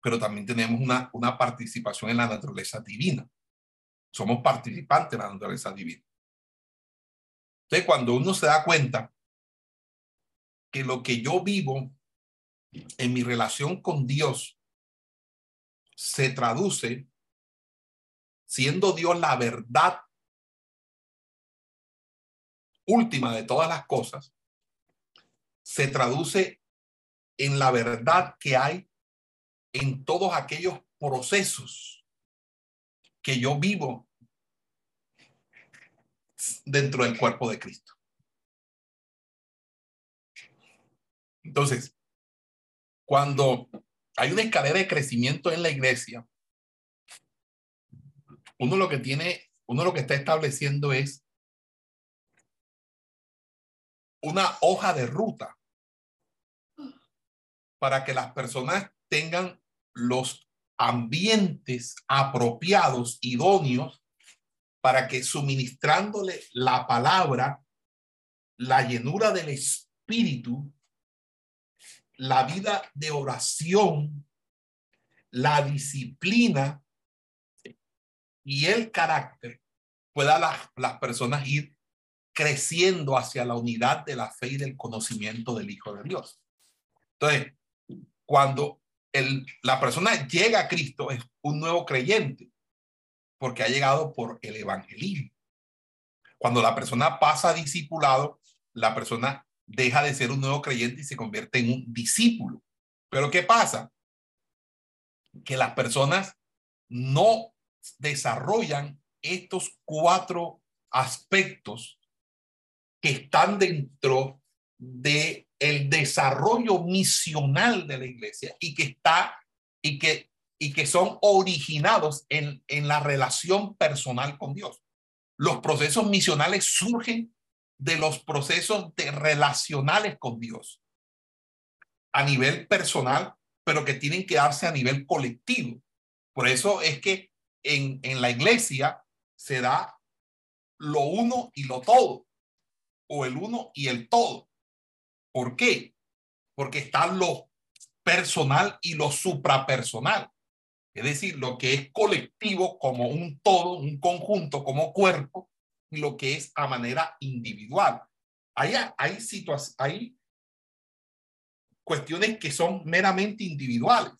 Pero también tenemos una, una participación en la naturaleza divina. Somos participantes de la naturaleza divina. Entonces, cuando uno se da cuenta que lo que yo vivo en mi relación con Dios se traduce siendo Dios la verdad última de todas las cosas, se traduce en la verdad que hay en todos aquellos procesos que yo vivo dentro del cuerpo de Cristo. Entonces, cuando hay una escalera de crecimiento en la iglesia, uno lo que tiene, uno lo que está estableciendo es una hoja de ruta para que las personas tengan los ambientes apropiados, idóneos, para que suministrándole la palabra, la llenura del espíritu, la vida de oración, la disciplina y el carácter, pueda las, las personas ir creciendo hacia la unidad de la fe y del conocimiento del Hijo de Dios. Entonces, cuando la persona llega a Cristo, es un nuevo creyente, porque ha llegado por el evangelismo. Cuando la persona pasa a discipulado, la persona deja de ser un nuevo creyente y se convierte en un discípulo. Pero ¿qué pasa? Que las personas no desarrollan estos cuatro aspectos que están dentro de el desarrollo misional de la iglesia y que está y que y que son originados en, en la relación personal con Dios. Los procesos misionales surgen de los procesos de relacionales con Dios a nivel personal, pero que tienen que darse a nivel colectivo. Por eso es que en, en la iglesia se da lo uno y lo todo, o el uno y el todo. ¿Por qué? Porque está lo personal y lo suprapersonal. Es decir, lo que es colectivo como un todo, un conjunto como cuerpo, y lo que es a manera individual. Hay, hay hay cuestiones que son meramente individuales,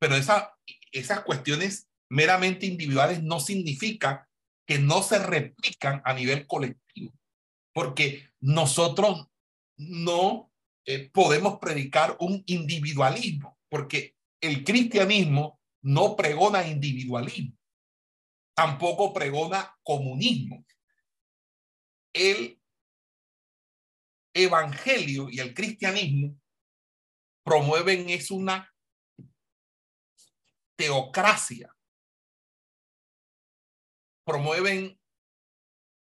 pero esa, esas cuestiones meramente individuales no significa que no se replican a nivel colectivo, porque nosotros no eh, podemos predicar un individualismo, porque el cristianismo no pregona individualismo, tampoco pregona comunismo. El evangelio y el cristianismo promueven es una teocracia, promueven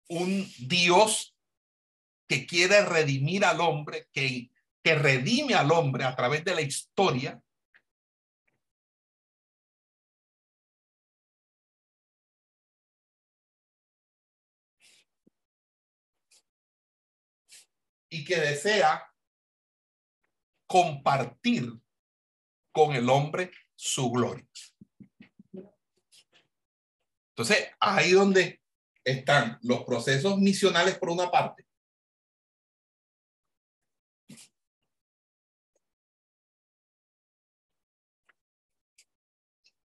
un Dios que quiere redimir al hombre, que, que redime al hombre a través de la historia, y que desea compartir con el hombre su gloria. Entonces, ahí donde están los procesos misionales por una parte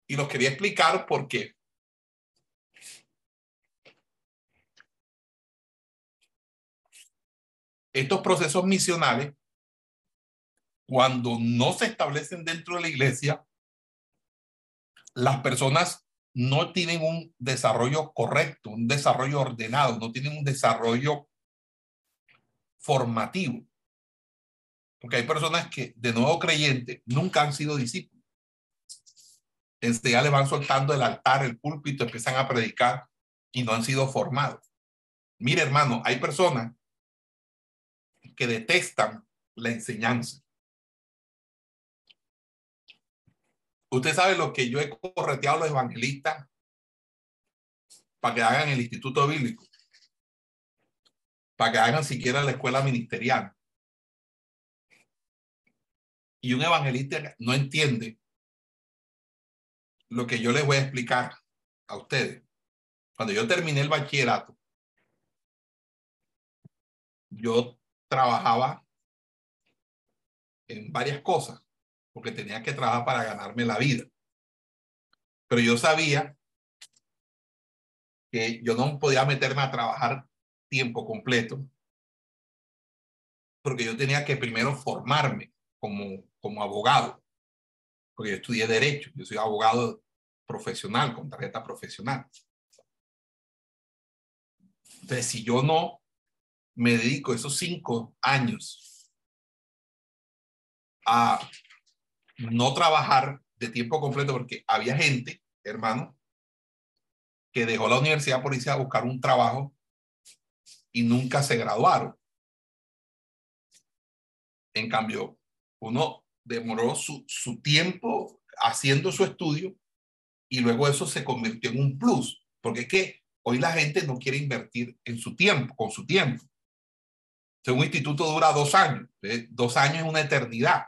Y los quería explicar porque estos procesos misionales, cuando no se establecen dentro de la iglesia, las personas no tienen un desarrollo correcto, un desarrollo ordenado, no tienen un desarrollo formativo. Porque hay personas que de nuevo creyentes nunca han sido discípulos. Ya le van soltando el altar, el púlpito, empiezan a predicar y no han sido formados. Mire, hermano, hay personas que detestan la enseñanza. Usted sabe lo que yo he correteado a los evangelistas para que hagan el instituto bíblico, para que hagan siquiera la escuela ministerial. Y un evangelista no entiende lo que yo les voy a explicar a ustedes. Cuando yo terminé el bachillerato, yo trabajaba en varias cosas, porque tenía que trabajar para ganarme la vida. Pero yo sabía que yo no podía meterme a trabajar tiempo completo, porque yo tenía que primero formarme como, como abogado, porque yo estudié derecho, yo soy abogado profesional, con tarjeta profesional. Entonces, si yo no me dedico esos cinco años a no trabajar de tiempo completo porque había gente, hermano, que dejó la universidad irse a buscar un trabajo y nunca se graduaron. En cambio, uno demoró su, su tiempo haciendo su estudio y luego eso se convirtió en un plus, porque es que hoy la gente no quiere invertir en su tiempo, con su tiempo un instituto dura dos años. Dos años es una eternidad.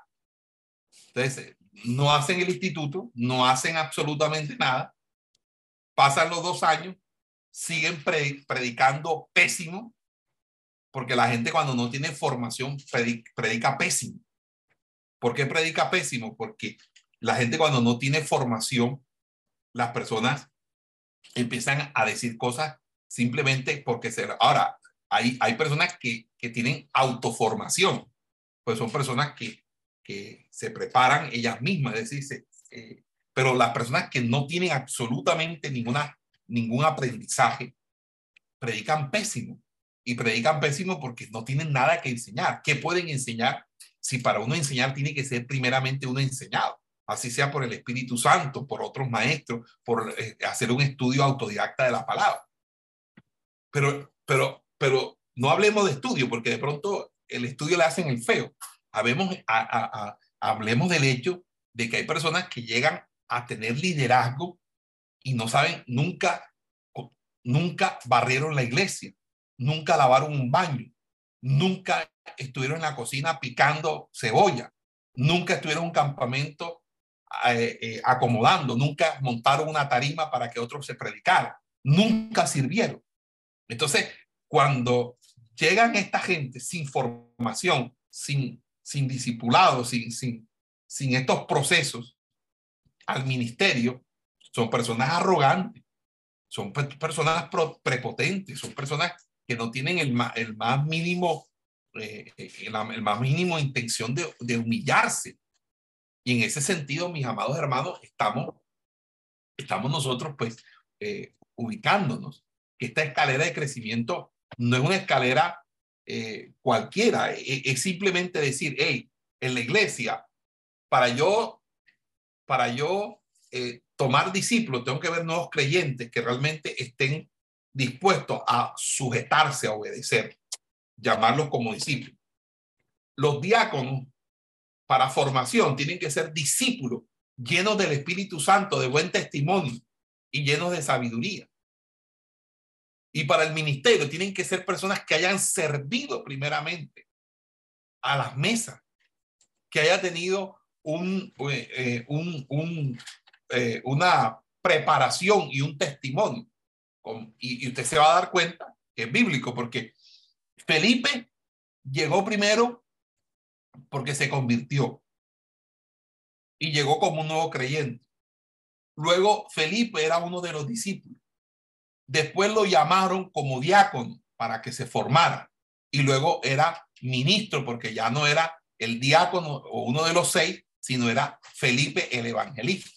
Entonces, no hacen el instituto, no hacen absolutamente nada. Pasan los dos años, siguen predicando pésimo, porque la gente cuando no tiene formación predica, pésimo. ¿Por qué predica pésimo? Porque la gente cuando no tiene formación, las personas empiezan a decir cosas simplemente porque se... Ahora, hay, hay personas que, que tienen autoformación, pues son personas que, que se preparan ellas mismas, es decir, eh, pero las personas que no tienen absolutamente ninguna, ningún aprendizaje, predican pésimo. Y predican pésimo porque no tienen nada que enseñar. ¿Qué pueden enseñar si para uno enseñar tiene que ser primeramente uno enseñado? Así sea por el Espíritu Santo, por otros maestros, por eh, hacer un estudio autodidacta de la palabra. Pero, pero pero no hablemos de estudio, porque de pronto el estudio le hacen el feo. Hablemos, hablemos del hecho de que hay personas que llegan a tener liderazgo y no saben, nunca, nunca barrieron la iglesia, nunca lavaron un baño, nunca estuvieron en la cocina picando cebolla, nunca estuvieron en un campamento eh, eh, acomodando, nunca montaron una tarima para que otros se predicaran, nunca sirvieron. Entonces, cuando llegan esta gente sin formación, sin, sin discipulado, sin, sin, sin estos procesos al ministerio, son personas arrogantes, son personas prepotentes, son personas que no tienen el más, el más mínimo, eh, el, más mínimo intención de, de, humillarse. Y en ese sentido, mis amados hermanos, estamos, estamos nosotros pues eh, ubicándonos. Esta escalera de crecimiento no es una escalera eh, cualquiera, e, e, es, simplemente decir, hey, en la iglesia, para yo, para yo eh, tomar discípulos, tengo que ver nuevos creyentes que realmente estén dispuestos a sujetarse, a obedecer, llamarlos como discípulos. Los diáconos para formación tienen que ser discípulos llenos del Espíritu Santo, de buen testimonio y llenos de sabiduría. Y para el ministerio tienen que ser personas que hayan servido primeramente a las mesas, que haya tenido eh, un eh, una preparación y un testimonio. y, y usted se va a dar cuenta que es bíblico, porque Felipe llegó primero porque se convirtió y llegó como un nuevo creyente. Luego Felipe era uno de los discípulos. Después lo llamaron como diácono para que se formara y luego era ministro porque ya no era el diácono o uno de los seis, sino era Felipe el evangelista.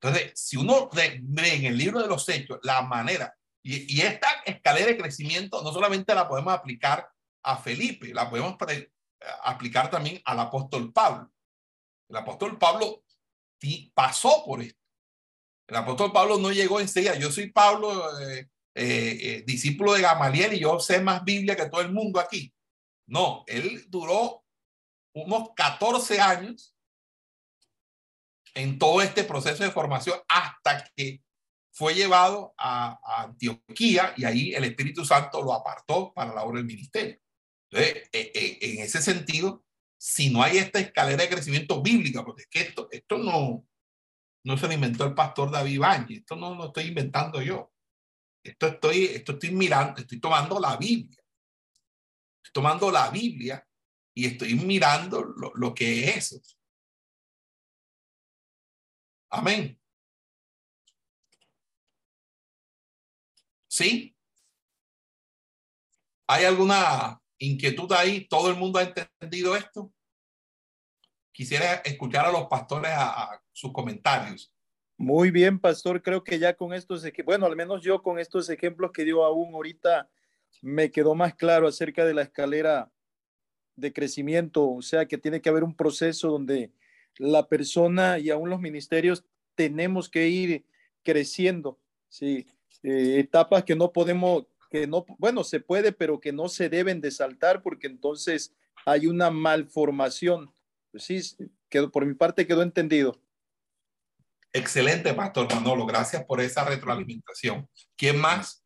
Entonces, si uno ve en el libro de los hechos la manera, y, esta escalera de crecimiento no solamente la podemos aplicar a Felipe, la podemos aplicar también al apóstol Pablo. El apóstol Pablo pasó por esto. El apóstol Pablo no llegó enseguida. Yo soy Pablo, eh, eh, eh, discípulo de Gamaliel, y yo sé más Biblia que todo el mundo aquí. No, él duró unos 14 años en todo este proceso de formación hasta que fue llevado a, Antioquía y ahí el Espíritu Santo lo apartó para la obra del ministerio. Entonces, e, e, en ese sentido, si no hay esta escalera de crecimiento bíblica, porque es que esto, esto no, no se lo inventó el pastor David Báñez, esto no lo estoy inventando yo. Esto estoy, esto estoy mirando, estoy tomando la Biblia. Estoy tomando la Biblia y estoy mirando lo que es eso. Amén. ¿Sí? ¿Hay alguna inquietud ahí? ¿Todo el mundo ha entendido esto? Quisiera escuchar a los pastores a, sus comentarios. Muy bien, pastor. Creo que ya con estos, bueno, al menos yo con estos ejemplos que dio aún ahorita, me quedó más claro acerca de la escalera de crecimiento. O sea, que tiene que haber un proceso donde la persona y aún los ministerios tenemos que ir creciendo, ¿sí? Eh, etapas que no podemos, que no, bueno, se puede, pero que no se deben de saltar porque entonces hay una malformación. Pues sí, quedó, por mi parte quedó entendido. Excelente, Pastor Manolo. Gracias por esa retroalimentación. ¿Quién más?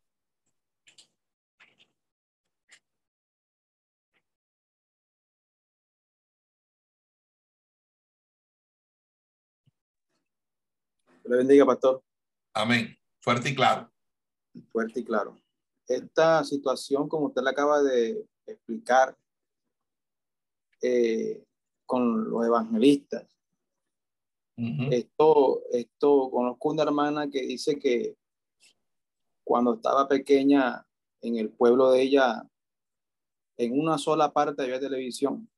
le bendiga, pastor. Amén. Fuerte y claro. Fuerte y claro. Esta situación, como usted la acaba de explicar, eh, con los evangelistas. Esto, esto, conozco una hermana que dice que cuando estaba pequeña en el pueblo de ella, en una sola parte había televisión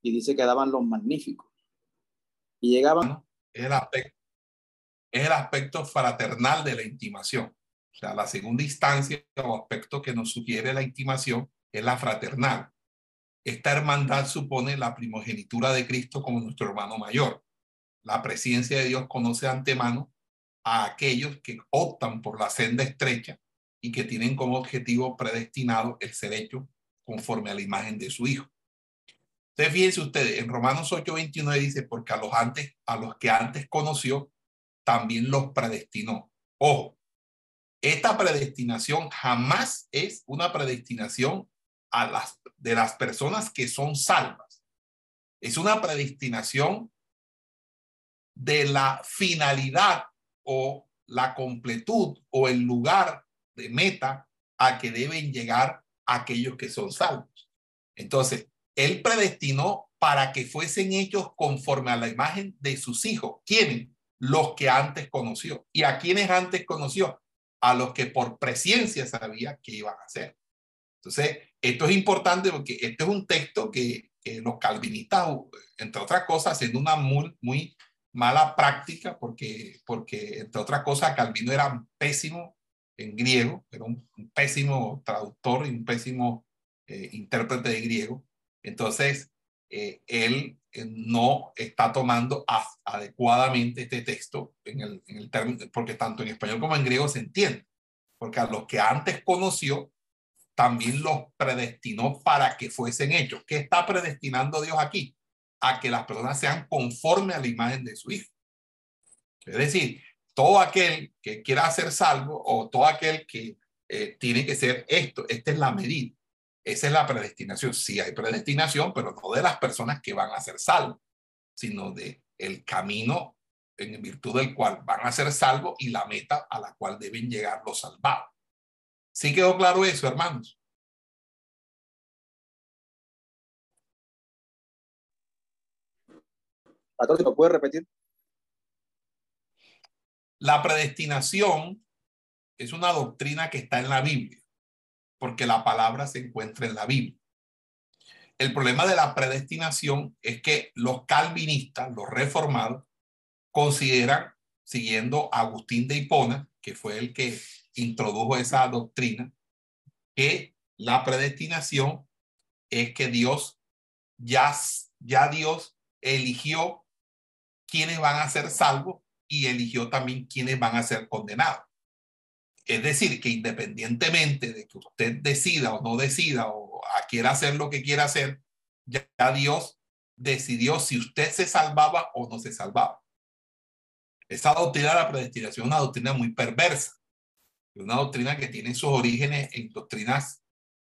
y dice que daban los magníficos. Y llegaban. El aspecto, es el aspecto fraternal de la intimación. O sea, la segunda instancia o aspecto que nos sugiere la intimación es la fraternal. Esta hermandad supone la primogenitura de Cristo como nuestro hermano mayor. La presencia de Dios conoce antemano a aquellos que optan por la senda estrecha y que tienen como objetivo predestinado el ser hecho conforme a la imagen de su Hijo. Entonces, fíjense ustedes, en Romanos 8:29 dice, porque a los, antes, a los que antes conoció, también los predestinó. Ojo, esta predestinación jamás es una predestinación a las, de las personas que son salvas. Es una predestinación de la finalidad o la completud o el lugar de meta a que deben llegar aquellos que son salvos. Entonces, él predestinó para que fuesen hechos conforme a la imagen de sus hijos. ¿Quiénes? los que antes conoció. ¿Y a quienes antes conoció? A los que por presencia sabía que iban a hacer. Entonces, esto es importante porque este es un texto que, los calvinistas, entre otras cosas, haciendo una muy, mala práctica, porque, porque entre otras cosas, Calvino era pésimo en griego, era un, pésimo traductor y un pésimo eh, intérprete de griego. Entonces, eh, él no está tomando adecuadamente este texto en el, en el término, porque tanto en español como en griego se entiende, porque a los que antes conoció, también los predestinó para que fuesen hechos. ¿Qué está predestinando Dios aquí? A que las personas sean conforme a la imagen de su Hijo. Es decir, todo aquel que quiera ser salvo o todo aquel que eh, tiene que ser esto, esta es la medida. Esa es la predestinación. Sí hay predestinación, pero no de las personas que van a ser salvos, sino de el camino en virtud del cual van a ser salvos y la meta a la cual deben llegar los salvados. ¿Sí quedó claro eso, hermanos? Pastor, ¿se lo puede repetir? La predestinación es una doctrina que está en la Biblia, porque la palabra se encuentra en la Biblia. El problema de la predestinación es que los calvinistas, los reformados, consideran, siguiendo a Agustín de Hipona, que fue el que introdujo esa doctrina, que la predestinación es que Dios ya, ya Dios eligió quienes van a ser salvos y eligió también quienes van a ser condenados. Es decir, que independientemente de que usted decida o no decida o quiera hacer lo que quiera hacer, ya Dios decidió si usted se salvaba o no se salvaba. Esa doctrina de la predestinación es una doctrina muy perversa, una doctrina que tiene sus orígenes en doctrinas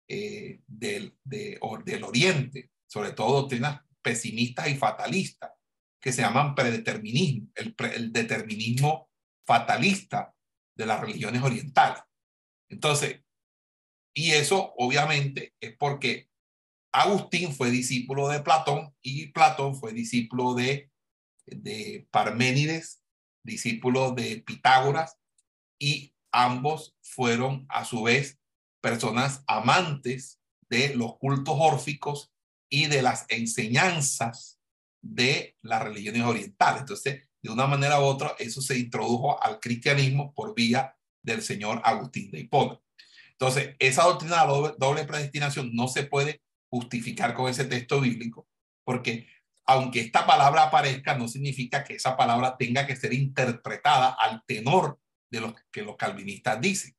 eh, del, del Oriente, sobre todo doctrinas pesimistas y fatalistas, que se llaman predeterminismo, el, el determinismo fatalista de las religiones orientales. Entonces, y eso obviamente es porque Agustín fue discípulo de Platón y Platón fue discípulo de, de Parménides, discípulo de Pitágoras, y ambos fueron a su vez personas amantes de los cultos órficos y de las enseñanzas de las religiones orientales. Entonces, de una manera u otra, eso se introdujo al cristianismo por vía del señor Agustín de Hipona. Entonces, esa doctrina de doble, predestinación no se puede justificar con ese texto bíblico, porque aunque esta palabra aparezca, no significa que esa palabra tenga que ser interpretada al tenor de lo que los calvinistas dicen.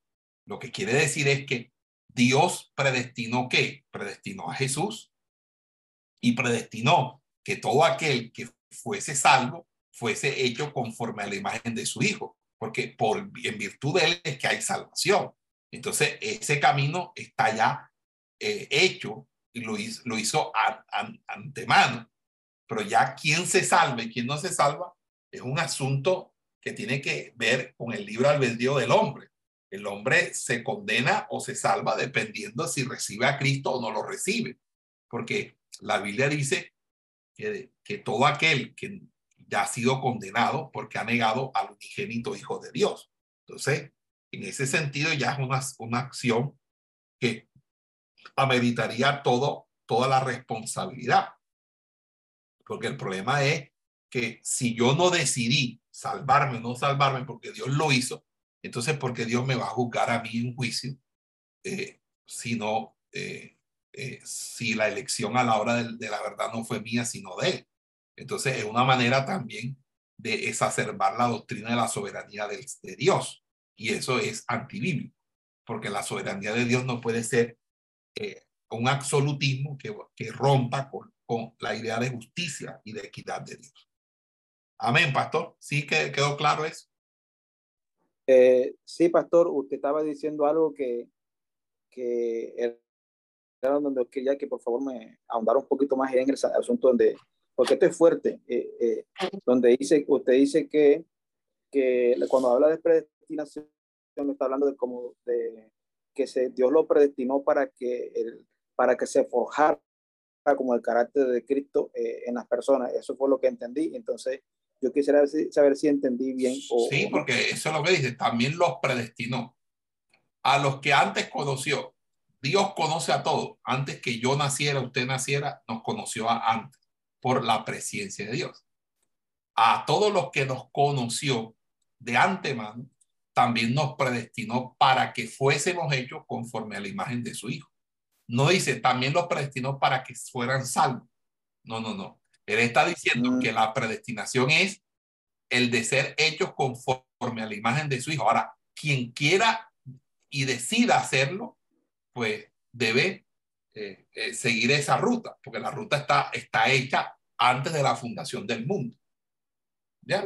Lo que quiere decir es que Dios predestinó qué? Predestinó a Jesús y predestinó que todo aquel que fuese salvo fuese hecho conforme a la imagen de su Hijo, porque por, en virtud de él es que hay salvación. Entonces, ese camino está ya eh, hecho y lo hizo, lo hizo antemano. Pero ya quién se salve y quién no se salva es un asunto que tiene que ver con el libre albedrío del hombre. El hombre se condena o se salva dependiendo si recibe a Cristo o no lo recibe. Porque la Biblia dice que, que todo aquel que ya ha sido condenado porque ha negado al unigénito Hijo de Dios. Entonces, en ese sentido ya es una, una acción que ameritaría todo, toda la responsabilidad. Porque el problema es que si yo no decidí salvarme no salvarme porque Dios lo hizo, entonces porque Dios me va a juzgar a mí en juicio eh, si no, eh, eh, si la elección a la hora de, de, la verdad no fue mía, sino de él. Entonces es una manera también de exacerbar la doctrina de la soberanía de, de Dios. Y eso es antibíblico, porque la soberanía de Dios no puede ser eh, un absolutismo que, que rompa con, con, la idea de justicia y de equidad de Dios. Amén, pastor. ¿Sí que quedó claro eso? Eh, sí, pastor, usted estaba diciendo algo que, que era donde quería que por favor me ahondara un poquito más en el asunto donde, porque esto es fuerte, eh, eh, donde dice, usted dice que, que cuando habla de predestinación, está hablando de como de que se, Dios lo predestinó para que, el, para que se forjara como el carácter de Cristo eh, en las personas. Eso fue lo que entendí. Entonces, yo quisiera saber si entendí bien. O, sí, porque eso es lo que dice, también los predestinó. A los que antes conoció, Dios conoce a todos. Antes que yo naciera, usted naciera, nos conoció antes por la presencia de Dios. A todos los que nos conoció de antemano, también nos predestinó para que fuésemos hechos conforme a la imagen de su Hijo. No dice, también los predestinó para que fueran salvos. No, no, no. Él está diciendo mm. que la predestinación es el de ser hechos conforme a la imagen de su Hijo. Ahora, quien quiera y decida hacerlo, pues debe eh, eh, seguir esa ruta, porque la ruta está, está hecha antes de la fundación del mundo. ¿Ya?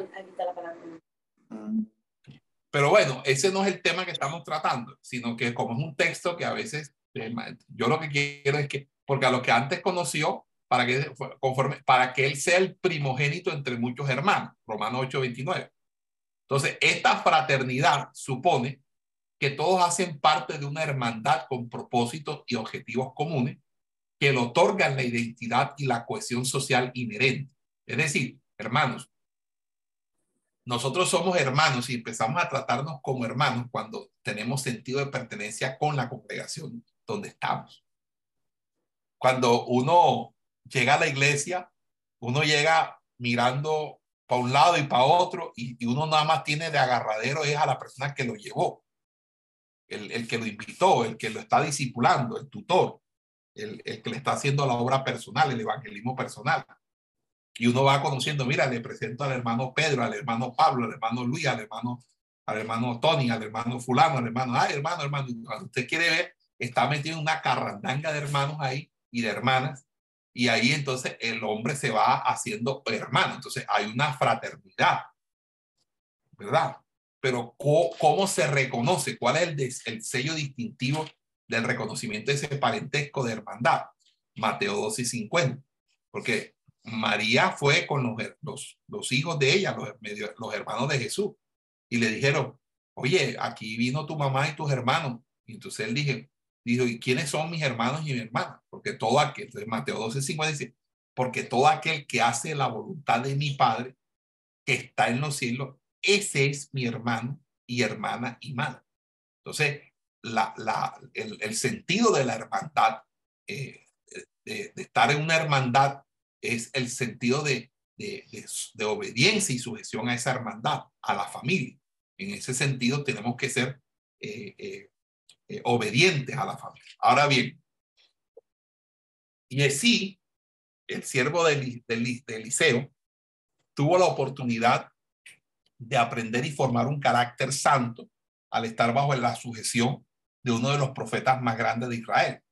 Pero bueno, ese no es el tema que estamos tratando, sino que como es un texto que a veces Yo lo que quiero es que, porque a lo que antes conoció, para que, conforme, para que él sea el primogénito entre muchos hermanos, Romanos 8, 29. Entonces, esta fraternidad supone que todos hacen parte de una hermandad con propósitos y objetivos comunes que le otorgan la identidad y la cohesión social inherente. Es decir, hermanos, nosotros somos hermanos y empezamos a tratarnos como hermanos cuando tenemos sentido de pertenencia con la congregación donde estamos. Cuando uno llega a la iglesia, uno llega mirando para un lado y para otro y, uno nada más tiene de agarradero es a la persona que lo llevó, el, el que lo invitó, el que lo está discipulando, el tutor, el, el que le está haciendo la obra personal, el evangelismo personal. Y uno va conociendo, mira, le presento al hermano Pedro, al hermano Pablo, al hermano Luis, al hermano, al hermano Tony, al hermano fulano, al hermano, ay, hermano, hermano. Cuando usted quiere ver, está metido en una carrandanga de hermanos ahí y de hermanas. Y ahí entonces el hombre se va haciendo hermano. Entonces hay una fraternidad, ¿verdad? Pero ¿cómo, se reconoce? ¿Cuál es el, el sello distintivo del reconocimiento de ese parentesco de hermandad? Mateo 12 y 50. Porque María fue con los, hijos de ella, los, hermanos de Jesús, y le dijeron, oye, aquí vino tu mamá y tus hermanos. Y entonces él dije, dijo, ¿y quiénes son mis hermanos y mi hermana? Porque todo aquel, Mateo 12, 5 dice, porque todo aquel que hace la voluntad de mi Padre, que está en los cielos, ese es mi hermano y hermana y madre. Entonces, la, la, el, sentido de la hermandad, eh, de, de, estar en una hermandad es el sentido de, de, obediencia y sujeción a esa hermandad, a la familia. En ese sentido, tenemos que ser eh, eh, obedientes a la familia. Ahora bien, y así, el siervo del, Eliseo, tuvo la oportunidad de aprender y formar un carácter santo al estar bajo la sujeción de uno de los profetas más grandes de Israel,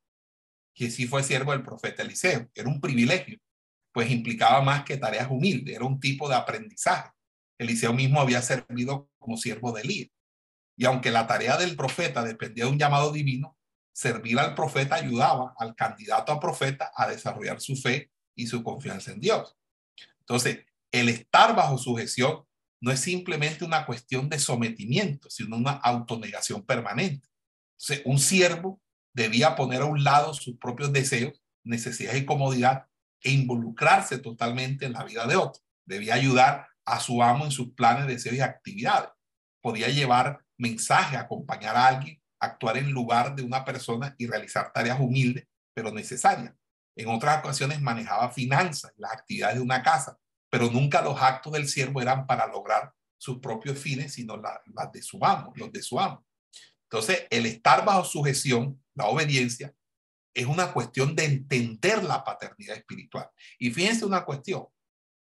que sí fue siervo del profeta Eliseo. Era un privilegio pues implicaba más que tareas humildes, era un tipo de aprendizaje. Eliseo mismo había servido como siervo de Elías. Y aunque la tarea del profeta dependía de un llamado divino, servir al profeta ayudaba al candidato a profeta a desarrollar su fe y su confianza en Dios. Entonces, el estar bajo sujeción no es simplemente una cuestión de sometimiento, sino una autonegación permanente. Entonces, un siervo debía poner a un lado sus propios deseos, necesidades y comodidad e involucrarse totalmente en la vida de otro. Debía ayudar a su amo en sus planes, deseos y actividades. Podía llevar mensaje, acompañar a alguien, actuar en lugar de una persona y realizar tareas humildes, pero necesarias. En otras ocasiones manejaba finanzas, las actividades de una casa, pero nunca los actos del siervo eran para lograr sus propios fines, sino las de su amo, los de su amo. Entonces, el estar bajo sujeción, la obediencia, es una cuestión de entender la paternidad espiritual. Y fíjense una cuestión,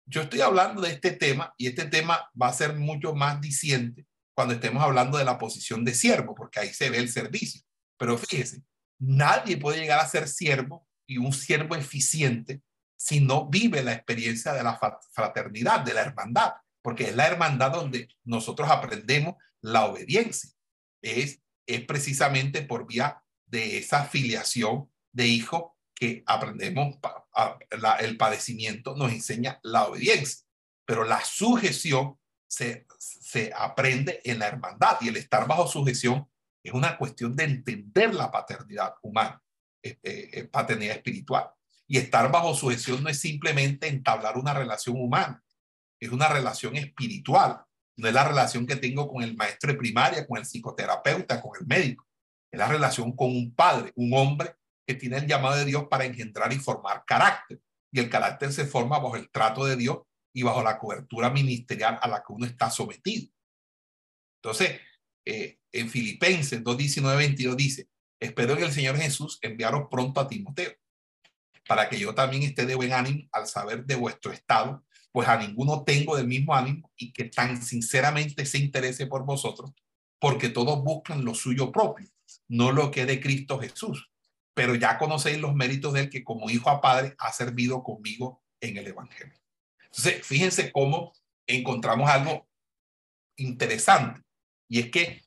yo estoy hablando de este tema y este tema va a ser mucho más diciente cuando estemos hablando de la posición de siervo, porque ahí se ve el servicio. Pero fíjense, nadie puede llegar a ser siervo y un siervo eficiente si no vive la experiencia de la fraternidad, de la hermandad, porque es la hermandad donde nosotros aprendemos la obediencia. Es, es precisamente por vía de esa filiación de hijo que aprendemos, el padecimiento nos enseña la obediencia, pero la sujeción se, se aprende en la hermandad y el estar bajo sujeción es una cuestión de entender la paternidad humana, este, paternidad espiritual. Y estar bajo sujeción no es simplemente entablar una relación humana, es una relación espiritual, no es la relación que tengo con el maestro primaria, con el psicoterapeuta, con el médico, es la relación con un padre, un hombre que tiene el llamado de Dios para engendrar y formar carácter. Y el carácter se forma bajo el trato de Dios y bajo la cobertura ministerial a la que uno está sometido. Entonces, eh, en Filipenses 2, 19, 22 dice, espero que el Señor Jesús enviaros pronto a Timoteo, para que yo también esté de buen ánimo al saber de vuestro estado, pues a ninguno tengo del mismo ánimo y que tan sinceramente se interese por vosotros, porque todos buscan lo suyo propio, no lo que es de Cristo Jesús pero ya conocéis los méritos de él que como hijo a padre ha servido conmigo en el Evangelio. Entonces, fíjense cómo encontramos algo interesante, y es que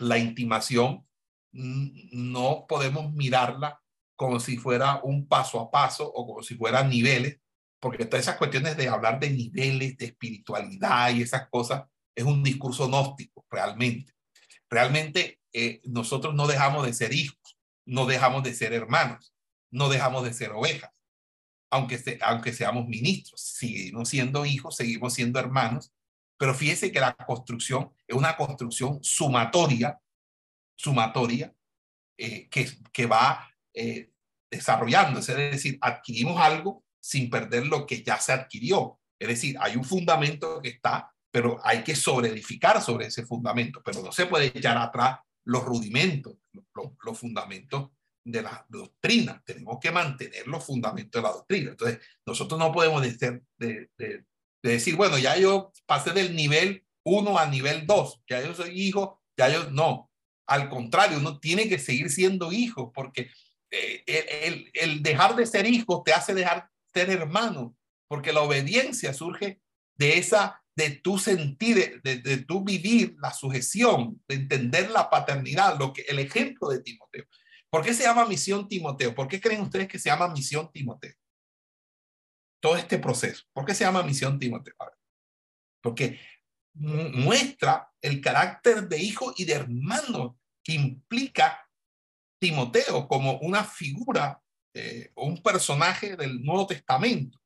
la intimación no podemos mirarla como si fuera un paso a paso o como si fueran niveles, porque todas esas cuestiones de hablar de niveles, de espiritualidad y esas cosas, es un discurso gnóstico, realmente. Realmente eh, nosotros no dejamos de ser hijos, no dejamos de ser hermanos, no dejamos de ser ovejas, aunque, aunque seamos ministros, seguimos siendo hijos, seguimos siendo hermanos, pero fíjese que la construcción es una construcción sumatoria, sumatoria, eh, que, que va eh, desarrollándose, es decir, adquirimos algo sin perder lo que ya se adquirió. Es decir, hay un fundamento que está, pero hay que sobreedificar sobre ese fundamento, pero no se puede echar atrás los rudimentos, los, fundamentos de la doctrina. Tenemos que mantener los fundamentos de la doctrina. Entonces, nosotros no podemos decir, de, de, decir, bueno, ya yo pasé del nivel 1 al nivel 2, ya yo soy hijo, ya yo no. Al contrario, uno tiene que seguir siendo hijo porque el, el, dejar de ser hijo te hace dejar de ser hermano, porque la obediencia surge de esa, de tu sentir, de, de tu vivir la sujeción, de entender la paternidad, lo que el ejemplo de Timoteo. ¿Por qué se llama misión Timoteo? ¿Por qué creen ustedes que se llama misión Timoteo? Todo este proceso. ¿Por qué se llama misión Timoteo? Porque muestra el carácter de hijo y de hermano que implica Timoteo como una figura eh, un personaje del Nuevo Testamento.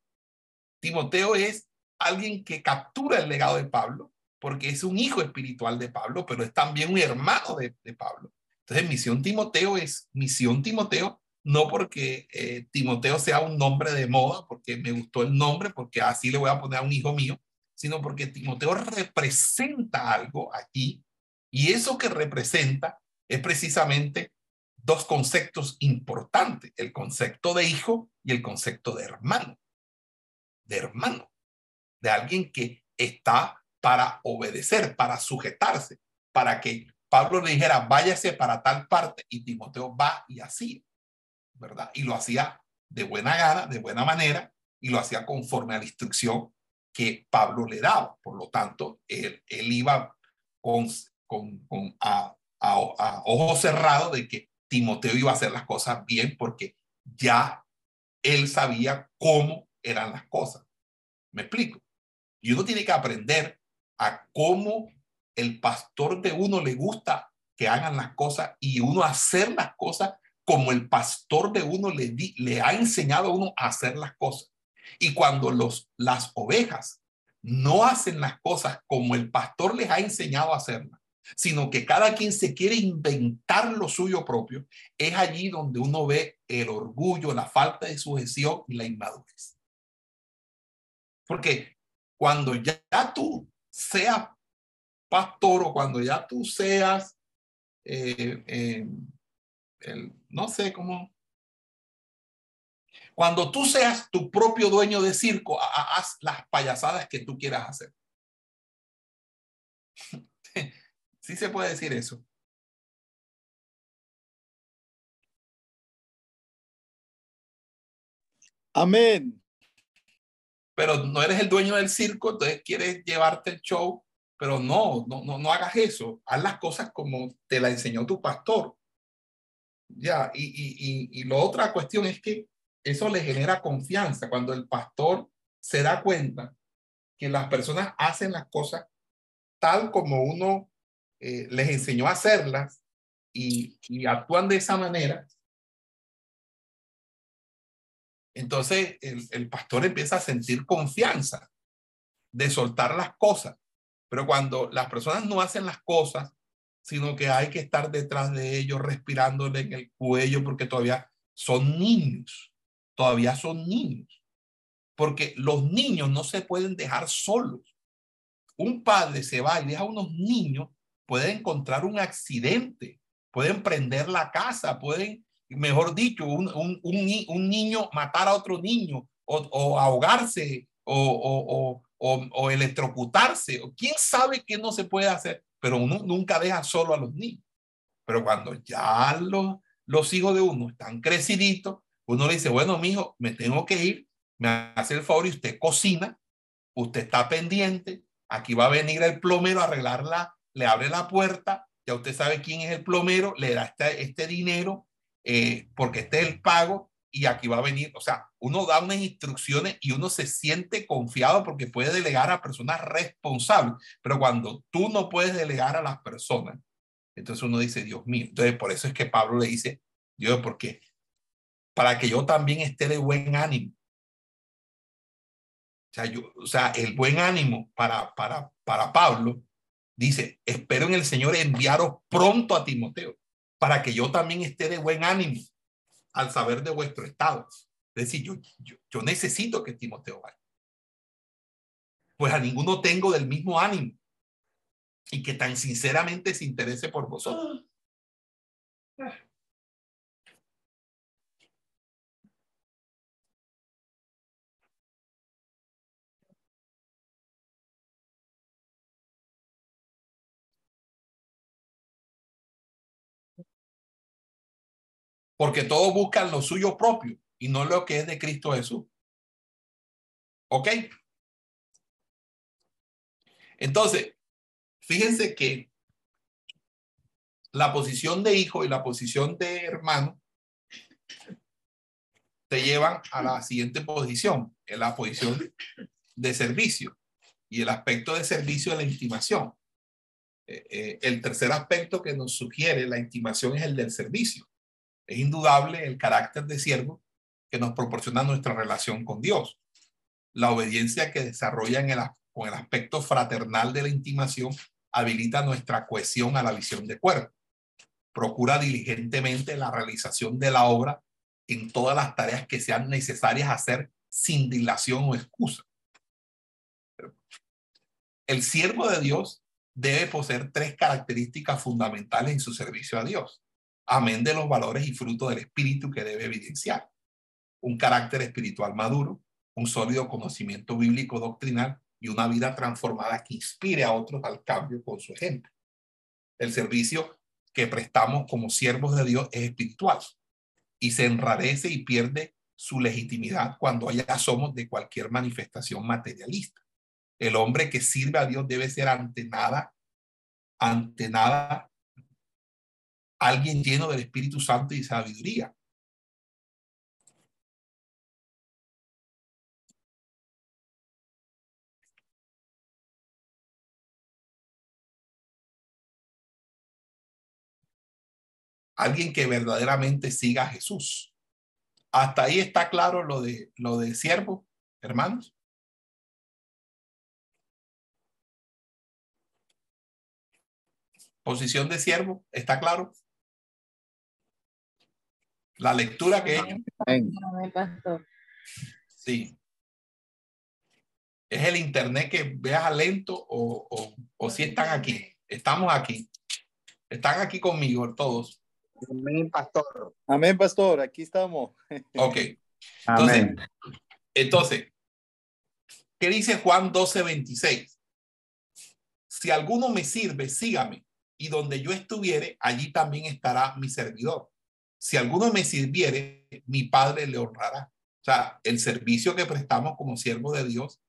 Timoteo es alguien que captura el legado de Pablo, porque es un hijo espiritual de Pablo, pero es también un hermano de, Pablo. Entonces, misión Timoteo es misión Timoteo, no porque eh, Timoteo sea un nombre de moda, porque me gustó el nombre, porque así le voy a poner a un hijo mío, sino porque Timoteo representa algo aquí, y eso que representa es precisamente dos conceptos importantes, el concepto de hijo y el concepto de hermano, de hermano, de alguien que está para obedecer, para sujetarse, para que Pablo le dijera, váyase para tal parte y Timoteo va y así, ¿verdad? Y lo hacía de buena gana, de buena manera, y lo hacía conforme a la instrucción que Pablo le daba. Por lo tanto, él, él iba con, con, con a, a, a ojo cerrado de que Timoteo iba a hacer las cosas bien porque ya él sabía cómo eran las cosas. ¿Me explico? Y uno tiene que aprender a cómo el pastor de uno le gusta que hagan las cosas y uno hacer las cosas como el pastor de uno le, le ha enseñado a uno a hacer las cosas. Y cuando los, las ovejas no hacen las cosas como el pastor les ha enseñado a hacerlas, sino que cada quien se quiere inventar lo suyo propio, es allí donde uno ve el orgullo, la falta de sujeción y la inmadurez. Porque cuando ya tú seas pastor o cuando ya tú seas, eh, eh, no sé cómo, cuando tú seas tu propio dueño de circo, haz las payasadas que tú quieras hacer. Sí se puede decir eso. Amén. Pero no eres el dueño del circo, entonces quieres llevarte el show, pero no, no, no, no hagas eso. Haz las cosas como te la enseñó tu pastor. Ya, y, y, y, y la otra cuestión es que eso le genera confianza cuando el pastor se da cuenta que las personas hacen las cosas tal como uno eh, les enseñó a hacerlas y, y actúan de esa manera, entonces el, pastor empieza a sentir confianza de soltar las cosas. Pero cuando las personas no hacen las cosas, sino que hay que estar detrás de ellos, respirándole en el cuello, porque todavía son niños, todavía son niños. Porque los niños no se pueden dejar solos. Un padre se va y deja a unos niños puede encontrar un accidente, pueden prender la casa, pueden, mejor dicho, un, un, un, niño matar a otro niño o, ahogarse o, o, o, electrocutarse, o quién sabe qué no se puede hacer, pero uno nunca deja solo a los niños. Pero cuando ya los, los hijos de uno están creciditos, uno le dice, bueno, mi hijo, me tengo que ir, me hace el favor y usted cocina, usted está pendiente, aquí va a venir el plomero a arreglar la, le abre la puerta ya usted sabe quién es el plomero, le da este, este dinero eh, porque este es el pago y aquí va a venir, o sea, uno da unas instrucciones y uno se siente confiado porque puede delegar a personas responsables, pero cuando tú no puedes delegar a las personas, entonces uno dice, Dios mío, entonces por eso es que Pablo le dice, Dios, porque para que yo también esté de buen ánimo. O sea, yo, o sea el buen ánimo para, para, para Pablo dice, espero en el Señor enviaros pronto a Timoteo, para que yo también esté de buen ánimo al saber de vuestro estado. Es decir, yo, yo, yo necesito que Timoteo vaya. Pues a ninguno tengo del mismo ánimo y que tan sinceramente se interese por vosotros. Porque todos buscan lo suyo propio y no lo que es de Cristo Jesús. ¿Ok? Entonces, fíjense que la posición de hijo y la posición de hermano te llevan a la siguiente posición, en la posición de servicio y el aspecto de servicio de la intimación. Eh, eh, el tercer aspecto que nos sugiere la intimación es el del servicio. Es indudable el carácter de siervo que nos proporciona nuestra relación con Dios. La obediencia que desarrolla en con el aspecto fraternal de la intimación habilita nuestra cohesión a la visión de cuerpo. Procura diligentemente la realización de la obra en todas las tareas que sean necesarias hacer sin dilación o excusa. El siervo de Dios debe poseer tres características fundamentales en su servicio a Dios amén de los valores y frutos del espíritu que debe evidenciar. Un carácter espiritual maduro, un sólido conocimiento bíblico doctrinal y una vida transformada que inspire a otros al cambio con su ejemplo. El servicio que prestamos como siervos de Dios es espiritual y se enrarece y pierde su legitimidad cuando haya somos de cualquier manifestación materialista. El hombre que sirve a Dios debe ser ante nada, ante nada alguien lleno del Espíritu Santo y sabiduría. Alguien que verdaderamente siga a Jesús. Hasta ahí está claro lo de lo de siervo, hermanos. Posición de siervo, ¿está claro? La lectura que Sí. Es el internet que veas lento o, o, o si están aquí. Estamos aquí. Están aquí conmigo todos. Amén, pastor. Amén, pastor. Aquí estamos. Ok. Entonces, entonces, ¿qué dice Juan 12, 26? Si alguno me sirve, sígame. Y donde yo estuviere, allí también estará mi servidor si alguno me sirviere, mi Padre le honrará. O sea, el servicio que prestamos como siervo de Dios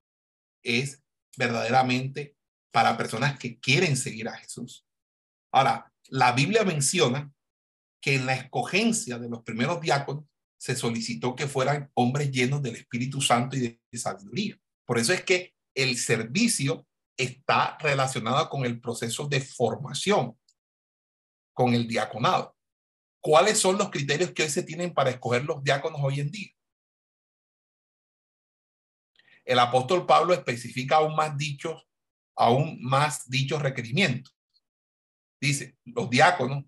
es verdaderamente para personas que quieren seguir a Jesús. Ahora, la Biblia menciona que en la escogencia de los primeros diáconos se solicitó que fueran hombres llenos del Espíritu Santo y de sabiduría. Por eso es que el servicio está relacionado con el proceso de formación, con el diaconado. ¿Cuáles son los criterios que hoy se tienen para escoger los diáconos hoy en día? El apóstol Pablo especifica aún más dichos, aún más dichos requerimientos. Dice, los diáconos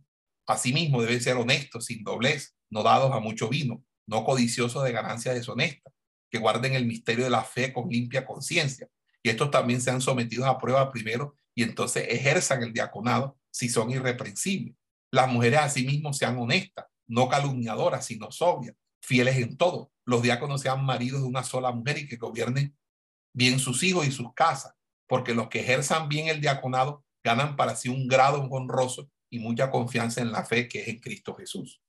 asimismo deben ser honestos, sin doblez, no dados a mucho vino, no codiciosos de ganancias deshonestas, que guarden el misterio de la fe con limpia conciencia. Y estos también sean sometidos a prueba primero y entonces ejerzan el diaconado si son irreprensibles. Las mujeres asimismo sean honestas, no calumniadoras, sino sobrias, fieles en todo. Los diáconos sean maridos de una sola mujer y que gobiernen bien sus hijos y sus casas, porque los que ejerzan bien el diaconado ganan para sí un grado honroso y mucha confianza en la fe que es en Cristo Jesús.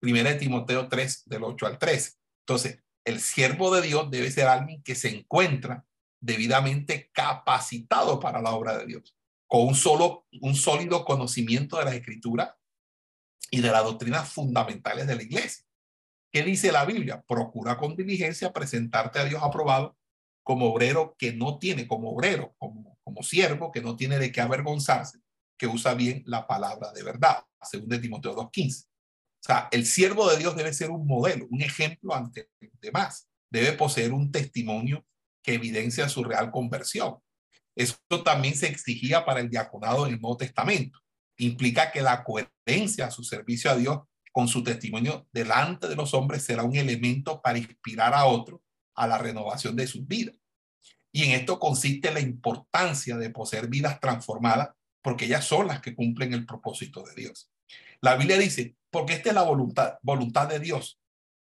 Primera de Timoteo 3, del 8 al 13. Entonces, el siervo de Dios debe ser alguien que se encuentra debidamente capacitado para la obra de Dios con un solo, un sólido conocimiento de la escritura y de las doctrinas fundamentales de la iglesia. ¿Qué dice la Biblia? Procura con diligencia presentarte a Dios aprobado como obrero que no tiene, como obrero, como, como siervo, que no tiene de qué avergonzarse, que usa bien la palabra de verdad, según de Timoteo 2.15. O sea, el siervo de Dios debe ser un modelo, un ejemplo ante los demás. Debe poseer un testimonio que evidencia su real conversión. Eso también se exigía para el diaconado en el Nuevo Testamento. Implica que la coherencia a su servicio a Dios con su testimonio delante de los hombres será un elemento para inspirar a otros a la renovación de sus vidas. Y en esto consiste la importancia de poseer vidas transformadas, porque ellas son las que cumplen el propósito de Dios. La Biblia dice, porque esta es la voluntad, voluntad de Dios,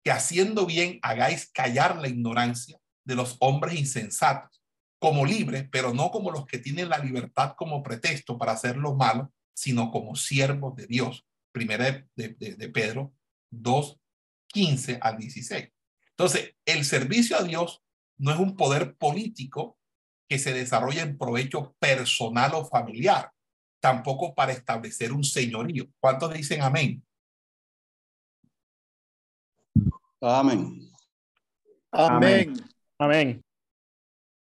que haciendo bien hagáis callar la ignorancia de los hombres insensatos, como libres, pero no como los que tienen la libertad como pretexto para hacer lo malo, sino como siervos de Dios. Primera de, de, de Pedro 2, 15 al 16. Entonces, el servicio a Dios no es un poder político que se desarrolla en provecho personal o familiar, tampoco para establecer un señorío. ¿Cuántos dicen amén? Amén. Amén. Amén.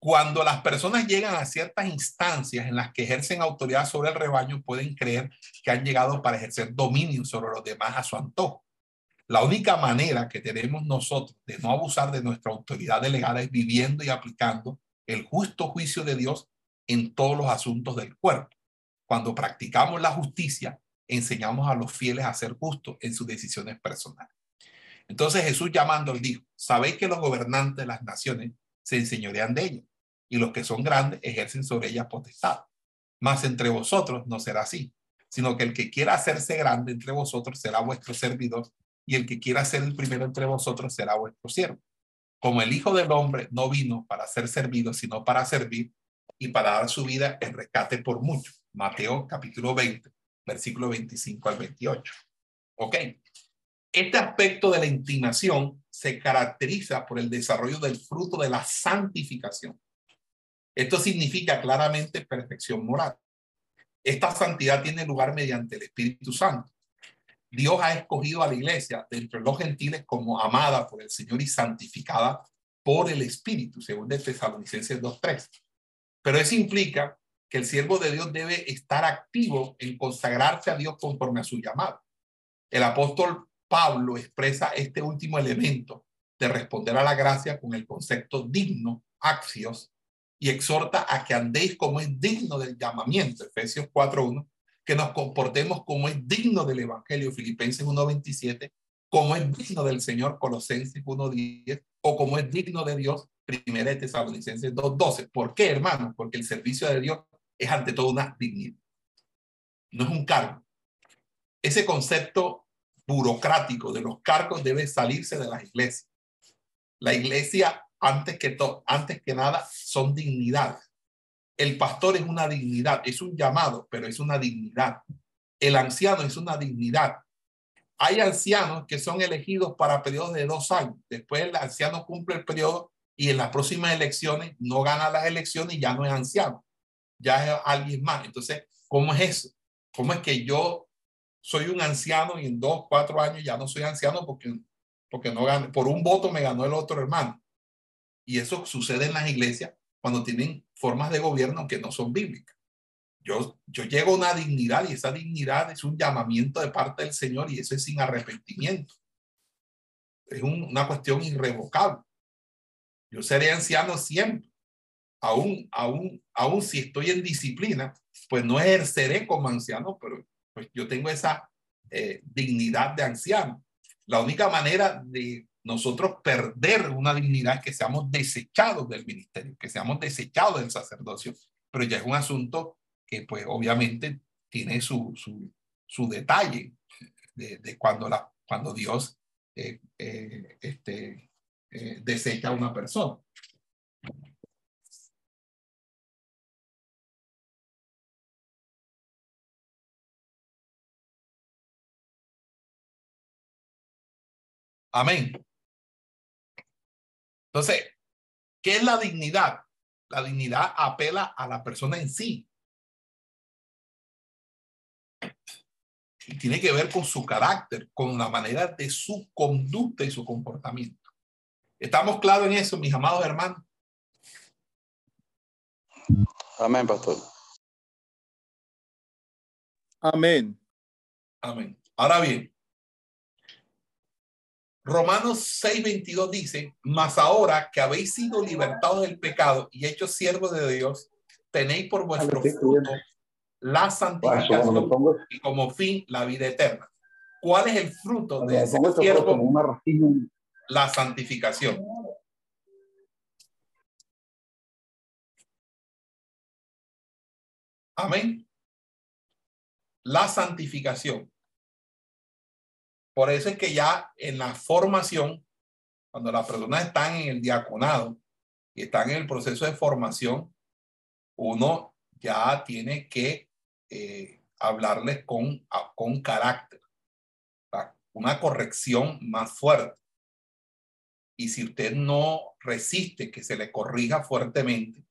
Cuando las personas llegan a ciertas instancias en las que ejercen autoridad sobre el rebaño, pueden creer que han llegado para ejercer dominio sobre los demás a su antojo. La única manera que tenemos nosotros de no abusar de nuestra autoridad delegada es viviendo y aplicando el justo juicio de Dios en todos los asuntos del cuerpo. Cuando practicamos la justicia, enseñamos a los fieles a ser justos en sus decisiones personales. Entonces Jesús llamando dijo, sabéis que los gobernantes de las naciones se enseñorean de ellos y los que son grandes ejercen sobre ellas potestad. Mas entre vosotros no será así, sino que el que quiera hacerse grande entre vosotros será vuestro servidor y el que quiera ser el primero entre vosotros será vuestro siervo. Como el Hijo del Hombre no vino para ser servido, sino para servir y para dar su vida en rescate por muchos. Mateo capítulo 20, versículo 25 al 28. Ok. Este aspecto de la intimación se caracteriza por el desarrollo del fruto de la santificación. Esto significa claramente perfección moral. Esta santidad tiene lugar mediante el Espíritu Santo. Dios ha escogido a la iglesia de entre los gentiles como amada por el Señor y santificada por el Espíritu, según de Tesalonicenses 2.3. Pero eso implica que el siervo de Dios debe estar activo en consagrarse a Dios conforme a su llamado. El apóstol Pablo expresa este último elemento de responder a la gracia con el concepto digno, axios, y exhorta a que andéis como es digno del llamamiento, Efesios 4.1, que nos comportemos como es digno del Evangelio, Filipenses 1.27, como es digno del Señor, Colosenses 1.10, o como es digno de Dios, Primera de Tesalonicenses 2.12. ¿Por qué, hermano? Porque el servicio de Dios es ante todo una dignidad. No es un cargo. Ese concepto burocrático de los cargos debe salirse de las iglesias. La iglesia, antes que, todo, antes que nada, son dignidades. El pastor es una dignidad, es un llamado, pero es una dignidad. El anciano es una dignidad. Hay ancianos que son elegidos para periodos de dos años. Después el anciano cumple el periodo y en las próximas elecciones no gana las elecciones y ya no es anciano, ya es alguien más. Entonces, ¿cómo es eso? ¿Cómo es que yo soy un anciano y en dos, cuatro años ya no soy anciano porque, porque no gané, por un voto me ganó el otro hermano? Y eso sucede en las iglesias cuando tienen formas de gobierno que no son bíblicas. Yo, yo llego a una dignidad y esa dignidad es un llamamiento de parte del Señor y eso es sin arrepentimiento. Es un, una cuestión irrevocable. Yo seré anciano siempre. Aún, aún, aún si estoy en disciplina, pues no ejerceré como anciano, pero pues yo tengo esa eh, dignidad de anciano. La única manera de nosotros perder una dignidad que seamos desechados del ministerio, que seamos desechados del sacerdocio, pero ya es un asunto que pues obviamente tiene su, su, su detalle de, de, cuando, la, cuando Dios eh, eh, este, eh, desecha a una persona. Amén. Entonces, ¿qué es la dignidad? La dignidad apela a la persona en sí. Y tiene que ver con su carácter, con la manera de su conducta y su comportamiento. ¿Estamos claros en eso, mis amados hermanos? Amén, pastor. Amén. Amén. Ahora bien, Romanos 6:22 dice, mas ahora que habéis sido libertados del pecado y hechos siervos de Dios, tenéis por vuestro fruto la santificación y como fin la vida eterna. ¿Cuál es el fruto de ese siervo? La santificación. Amén. La santificación. Por eso es que ya en la formación, cuando las personas están en el diaconado y están en el proceso de formación, uno ya tiene que eh, hablarles con, con carácter, una corrección más fuerte. Y si usted no resiste que se le corrija fuertemente,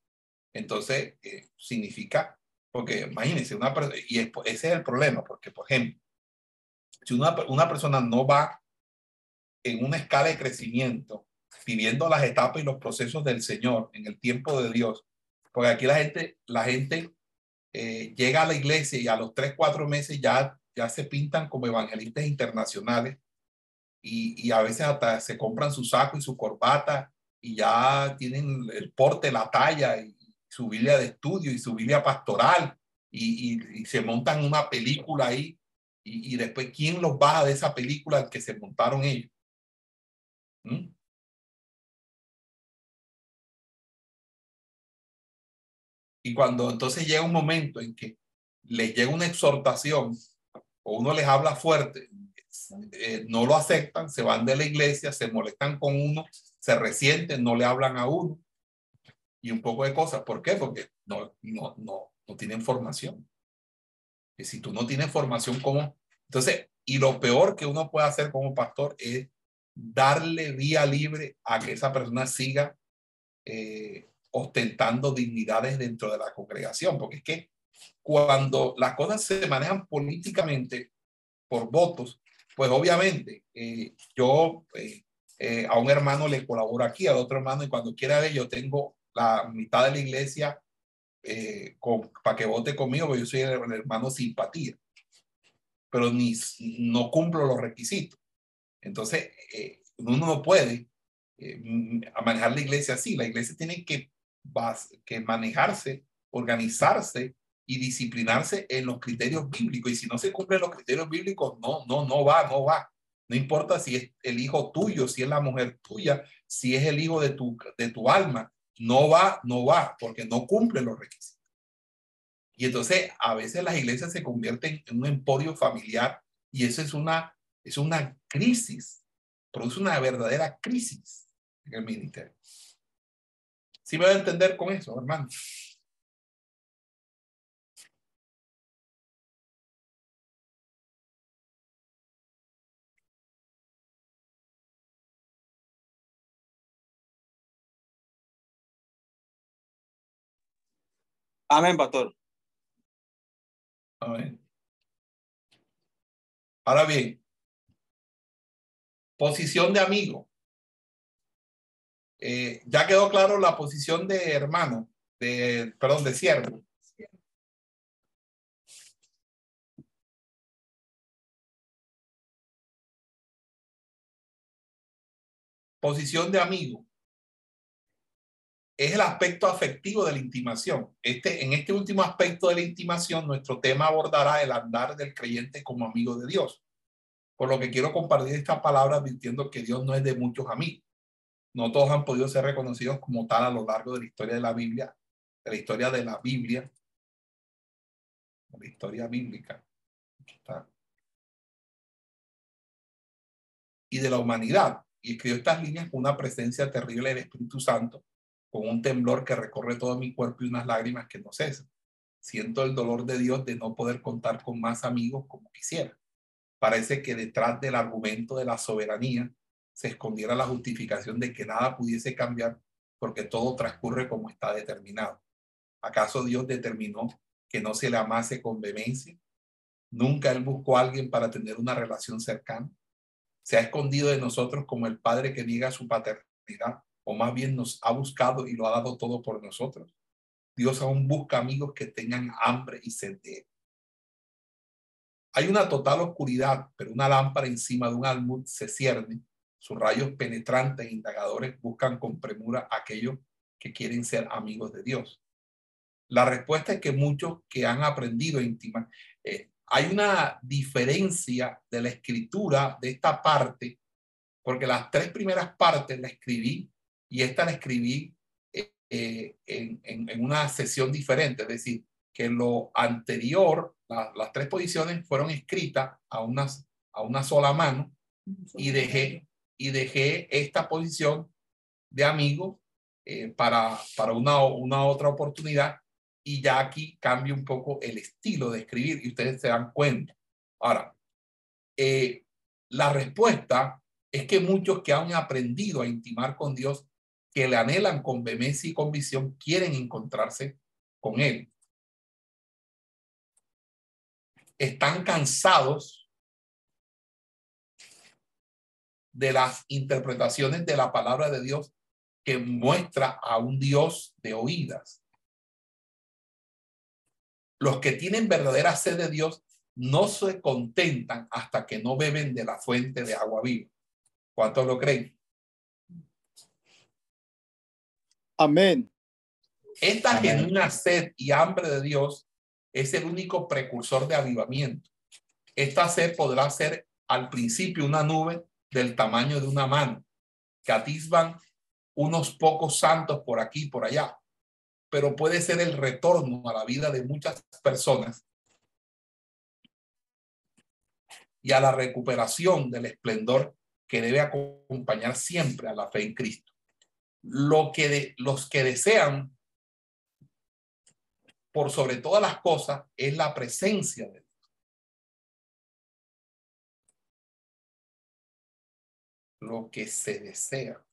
entonces eh, significa, porque imagínense, una, y ese es el problema, porque por ejemplo, si una, una persona no va en una escala de crecimiento, viviendo las etapas y los procesos del Señor en el tiempo de Dios, porque aquí la gente, la gente eh, llega a la iglesia y a los tres, cuatro meses ya, ya se pintan como evangelistas internacionales y, y a veces hasta se compran su saco y su corbata y ya tienen el porte, la talla su Biblia de estudio y su Biblia pastoral y, y se montan una película ahí y, después quién los baja de esa película que se montaron ellos. ¿Mm? Y cuando entonces llega un momento en que les llega una exhortación o uno les habla fuerte, eh, no lo aceptan, se van de la iglesia, se molestan con uno, se resienten, no le hablan a uno y un poco de cosas. ¿Por qué? Porque no, no, no, no tienen formación. Y si tú no tienes formación como... Entonces, y lo peor que uno puede hacer como pastor es darle vía libre a que esa persona siga eh, ostentando dignidades dentro de la congregación, porque es que cuando las cosas se manejan políticamente por votos, pues obviamente eh, yo eh, a un hermano le colaboro aquí, al otro hermano, y cuando quiera ver, yo tengo la mitad de la iglesia eh, para que vote conmigo, porque yo soy el, hermano simpatía, pero ni, no cumplo los requisitos. Entonces, eh, uno no puede eh, manejar la iglesia así. La iglesia tiene que, que manejarse, organizarse y disciplinarse en los criterios bíblicos. Y si no se cumplen los criterios bíblicos, no, no, no va, no va. No importa si es el hijo tuyo, si es la mujer tuya, si es el hijo de tu, de tu alma no va, no va, porque no cumple los requisitos. Y entonces a veces las iglesias se convierten en un emporio familiar y eso es una, es una crisis, produce una verdadera crisis en el ministerio. ¿Sí me va a entender con eso, hermano? Amén, pastor. Amén. Ahora bien, posición de amigo. Eh, ya quedó claro la posición de hermano, de, perdón, de siervo. Posición de amigo es el aspecto afectivo de la intimación. Este, en este último aspecto de la intimación, nuestro tema abordará el andar del creyente como amigo de Dios. Por lo que quiero compartir esta palabra advirtiendo que Dios no es de muchos amigos. No todos han podido ser reconocidos como tal a lo largo de la historia de la Biblia, de la historia de la Biblia, de la historia bíblica. Y de la humanidad. Y escribió estas líneas con una presencia terrible del Espíritu Santo con un temblor que recorre todo mi cuerpo y unas lágrimas que no cesan. Siento el dolor de Dios de no poder contar con más amigos como quisiera. Parece que detrás del argumento de la soberanía se escondiera la justificación de que nada pudiese cambiar porque todo transcurre como está determinado. ¿Acaso Dios determinó que no se le amase con vehemencia? Nunca Él buscó a alguien para tener una relación cercana. Se ha escondido de nosotros como el Padre que niega su paternidad, o más bien nos ha buscado y lo ha dado todo por nosotros. Dios aún busca amigos que tengan hambre y sed. Hay una total oscuridad, pero una lámpara encima de un almud se cierne. Sus rayos penetrantes e indagadores buscan con premura a aquellos que quieren ser amigos de Dios. La respuesta es que muchos que han aprendido a intimar, eh, hay una diferencia de la escritura de esta parte, porque las tres primeras partes la escribí y esta la escribí eh, eh, en, en, una sesión diferente, es decir, que lo anterior, las tres posiciones fueron escritas a, unas, a una sola mano y dejé, y dejé esta posición de amigo eh, para, para una, una otra oportunidad y ya aquí cambia un poco el estilo de escribir y ustedes se dan cuenta. Ahora, la respuesta es que muchos que han aprendido a intimar con Dios, que le anhelan con vehemencia y con visión, quieren encontrarse con Él. Están cansados de las interpretaciones de la palabra de Dios que muestra a un Dios de oídas los que tienen verdadera sed de Dios no se contentan hasta que no beben de la fuente de agua viva. ¿Cuántos lo creen? Amén. Esta genuina sed y hambre de Dios es el único precursor de avivamiento. Esta sed podrá ser al principio una nube del tamaño de una mano que atisban unos pocos santos por aquí y por allá pero puede ser el retorno a la vida de muchas personas y a la recuperación del esplendor que debe acompañar siempre a la fe en Cristo. Lo que los que desean por sobre todas las cosas es la presencia de Dios. Lo que se desea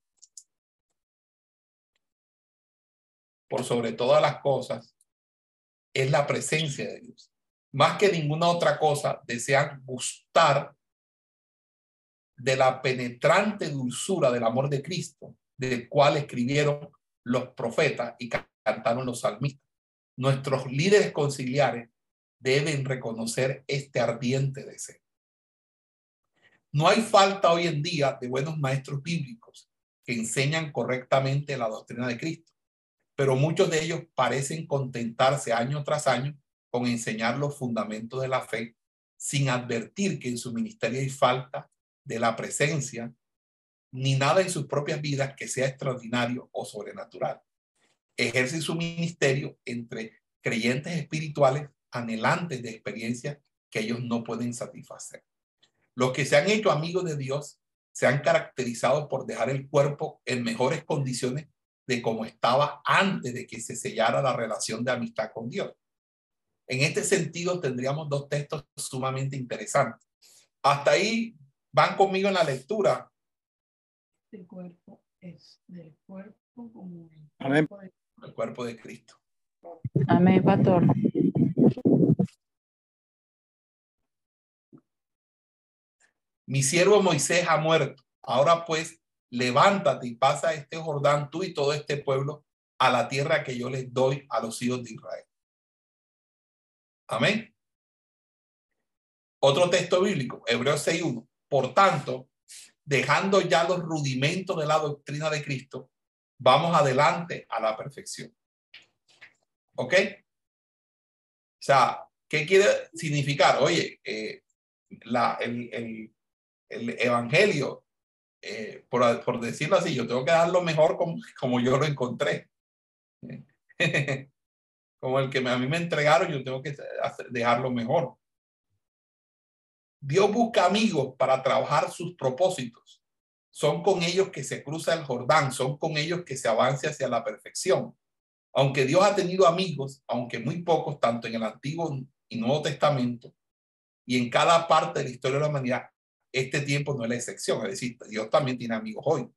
por sobre todas las cosas es la presencia de Dios. Más que ninguna otra cosa, desean gustar de la penetrante dulzura del amor de Cristo, del cual escribieron los profetas y cantaron los salmistas. Nuestros líderes conciliares deben reconocer este ardiente deseo. No hay falta hoy en día de buenos maestros bíblicos que enseñan correctamente la doctrina de Cristo pero muchos de ellos parecen contentarse año tras año con enseñar los fundamentos de la fe sin advertir que en su ministerio hay falta de la presencia ni nada en sus propias vidas que sea extraordinario o sobrenatural. Ejercen su ministerio entre creyentes espirituales anhelantes de experiencias que ellos no pueden satisfacer. Los que se han hecho amigos de Dios se han caracterizado por dejar el cuerpo en mejores condiciones de cómo estaba antes de que se sellara la relación de amistad con Dios. En este sentido, tendríamos dos textos sumamente interesantes. Hasta ahí van conmigo en la lectura. El cuerpo es del cuerpo como el Amén. Cuerpo de, el cuerpo de Cristo. Amén, pastor. Mi siervo Moisés ha muerto. Ahora pues, levántate y pasa este Jordán, tú y todo este pueblo, a la tierra que yo les doy a los hijos de Israel. Amén. Otro texto bíblico, Hebreos 6.1. Por tanto, dejando ya los rudimentos de la doctrina de Cristo, vamos adelante a la perfección. ¿Ok? O sea, ¿qué quiere significar? Oye, eh, la, el, el, el evangelio eh, por, por, decirlo así, yo tengo que dar lo mejor como, como yo lo encontré. como el que a mí me entregaron, yo tengo que dejarlo mejor. Dios busca amigos para trabajar sus propósitos. Son con ellos que se cruza el Jordán, son con ellos que se avanza hacia la perfección. Aunque Dios ha tenido amigos, aunque muy pocos, tanto en el Antiguo y Nuevo Testamento, y en cada parte de la historia de la humanidad, este tiempo no es la excepción, es decir, Dios también tiene amigos hoy.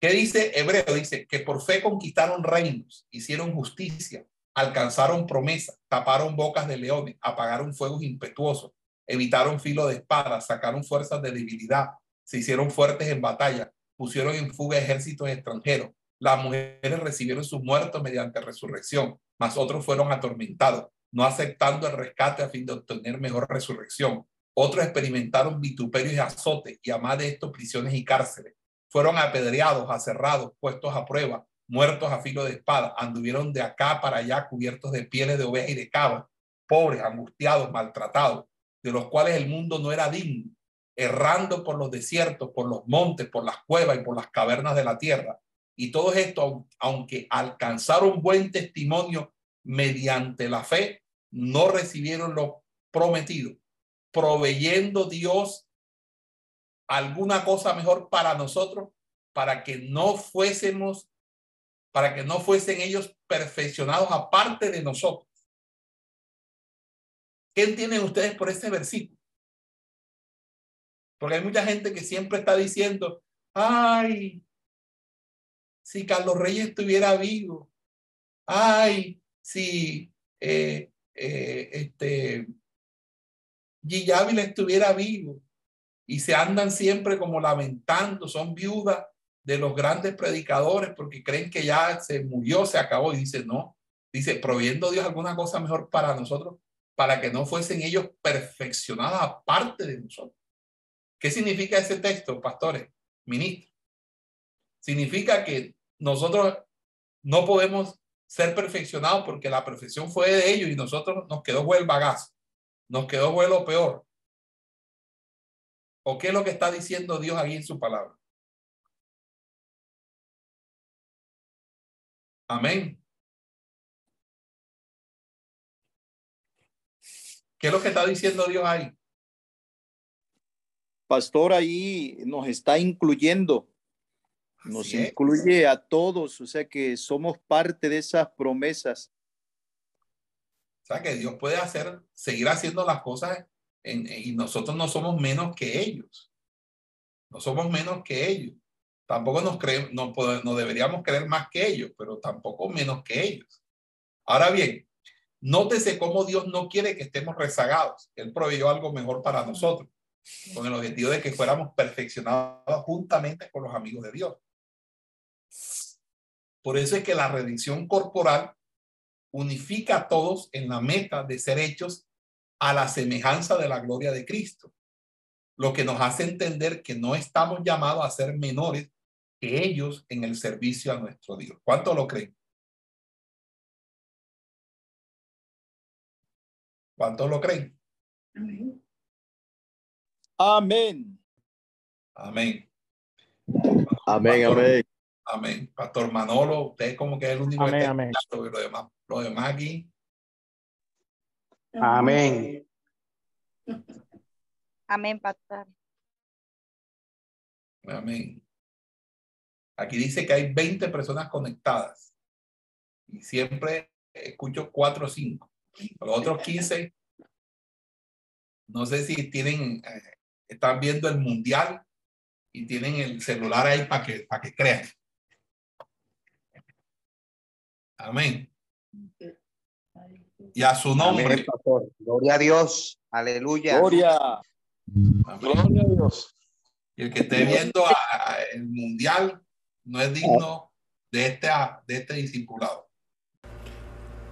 ¿Qué dice Hebreo? Dice que por fe conquistaron reinos, hicieron justicia, alcanzaron promesas, taparon bocas de leones, apagaron fuegos impetuosos, evitaron filo de espada, sacaron fuerzas de debilidad, se hicieron fuertes en batalla, pusieron en fuga ejércitos extranjeros. Las mujeres recibieron sus muertos mediante resurrección, mas otros fueron atormentados, no aceptando el rescate a fin de obtener mejor resurrección. Otros experimentaron vituperios y azotes, y además de esto, prisiones y cárceles. Fueron apedreados, aserrados, puestos a prueba, muertos a filo de espada, anduvieron de acá para allá cubiertos de pieles de oveja y de cabra, pobres, angustiados, maltratados, de los cuales el mundo no era digno, errando por los desiertos, por los montes, por las cuevas y por las cavernas de la tierra. Y todo esto, aunque alcanzaron buen testimonio mediante la fe, no recibieron lo prometido, proveyendo Dios alguna cosa mejor para nosotros, para que no fuésemos para que no fuesen ellos perfeccionados aparte de nosotros. ¿Qué entienden ustedes por ese versículo? Porque hay mucha gente que siempre está diciendo, ay, si Carlos Reyes estuviera vivo, ay, si eh, eh, este, estuviera vivo, y se andan siempre como lamentando, son viudas de los grandes predicadores porque creen que ya se murió, se acabó. Y dice, no, dice, proviendo Dios alguna cosa mejor para nosotros, para que no fuesen ellos perfeccionados aparte de nosotros. ¿Qué significa ese texto, pastores, ministros? Significa que nosotros no podemos ser perfeccionados porque la perfección fue de ellos y nosotros nos quedó el bagazo, nos quedó vuelo peor. ¿O qué es lo que está diciendo Dios aquí en su palabra? Amén. ¿Qué es lo que está diciendo Dios ahí? Pastor, ahí nos está incluyendo, nos incluye a todos, o sea que somos parte de esas promesas. O sea que Dios puede hacer, seguir haciendo las cosas y nosotros no somos menos que ellos. No somos menos que ellos. Tampoco nos creemos, no, no deberíamos creer más que ellos, pero tampoco menos que ellos. Ahora bien, nótese cómo Dios no quiere que estemos rezagados. Él proveyó algo mejor para nosotros, con el objetivo de que fuéramos perfeccionados juntamente con los amigos de Dios. Por eso es que la redención corporal unifica a todos en la meta de ser hechos a la semejanza de la gloria de Cristo, lo que nos hace entender que no estamos llamados a ser menores que ellos en el servicio a nuestro Dios. ¿Cuánto lo creen? ¿Cuánto lo creen? Amén. Amén. Amén. Amén, amén. Amén. Pastor Manolo, usted como que es el único amén, que amén. Lo, demás, lo demás aquí. Amén. Amén, pastor. Amén. Aquí dice que hay 20 personas conectadas y siempre escucho 4 o 5. Los otros 15, no sé si tienen, eh, están viendo el mundial y tienen el celular ahí para que, para que crean. Amén. Y a su nombre. Amén, pastor. Gloria a Dios. Aleluya. Gloria. Amén. Gloria a Dios. Y el que esté viendo a- a el mundial no es digno de este, de este discipulado.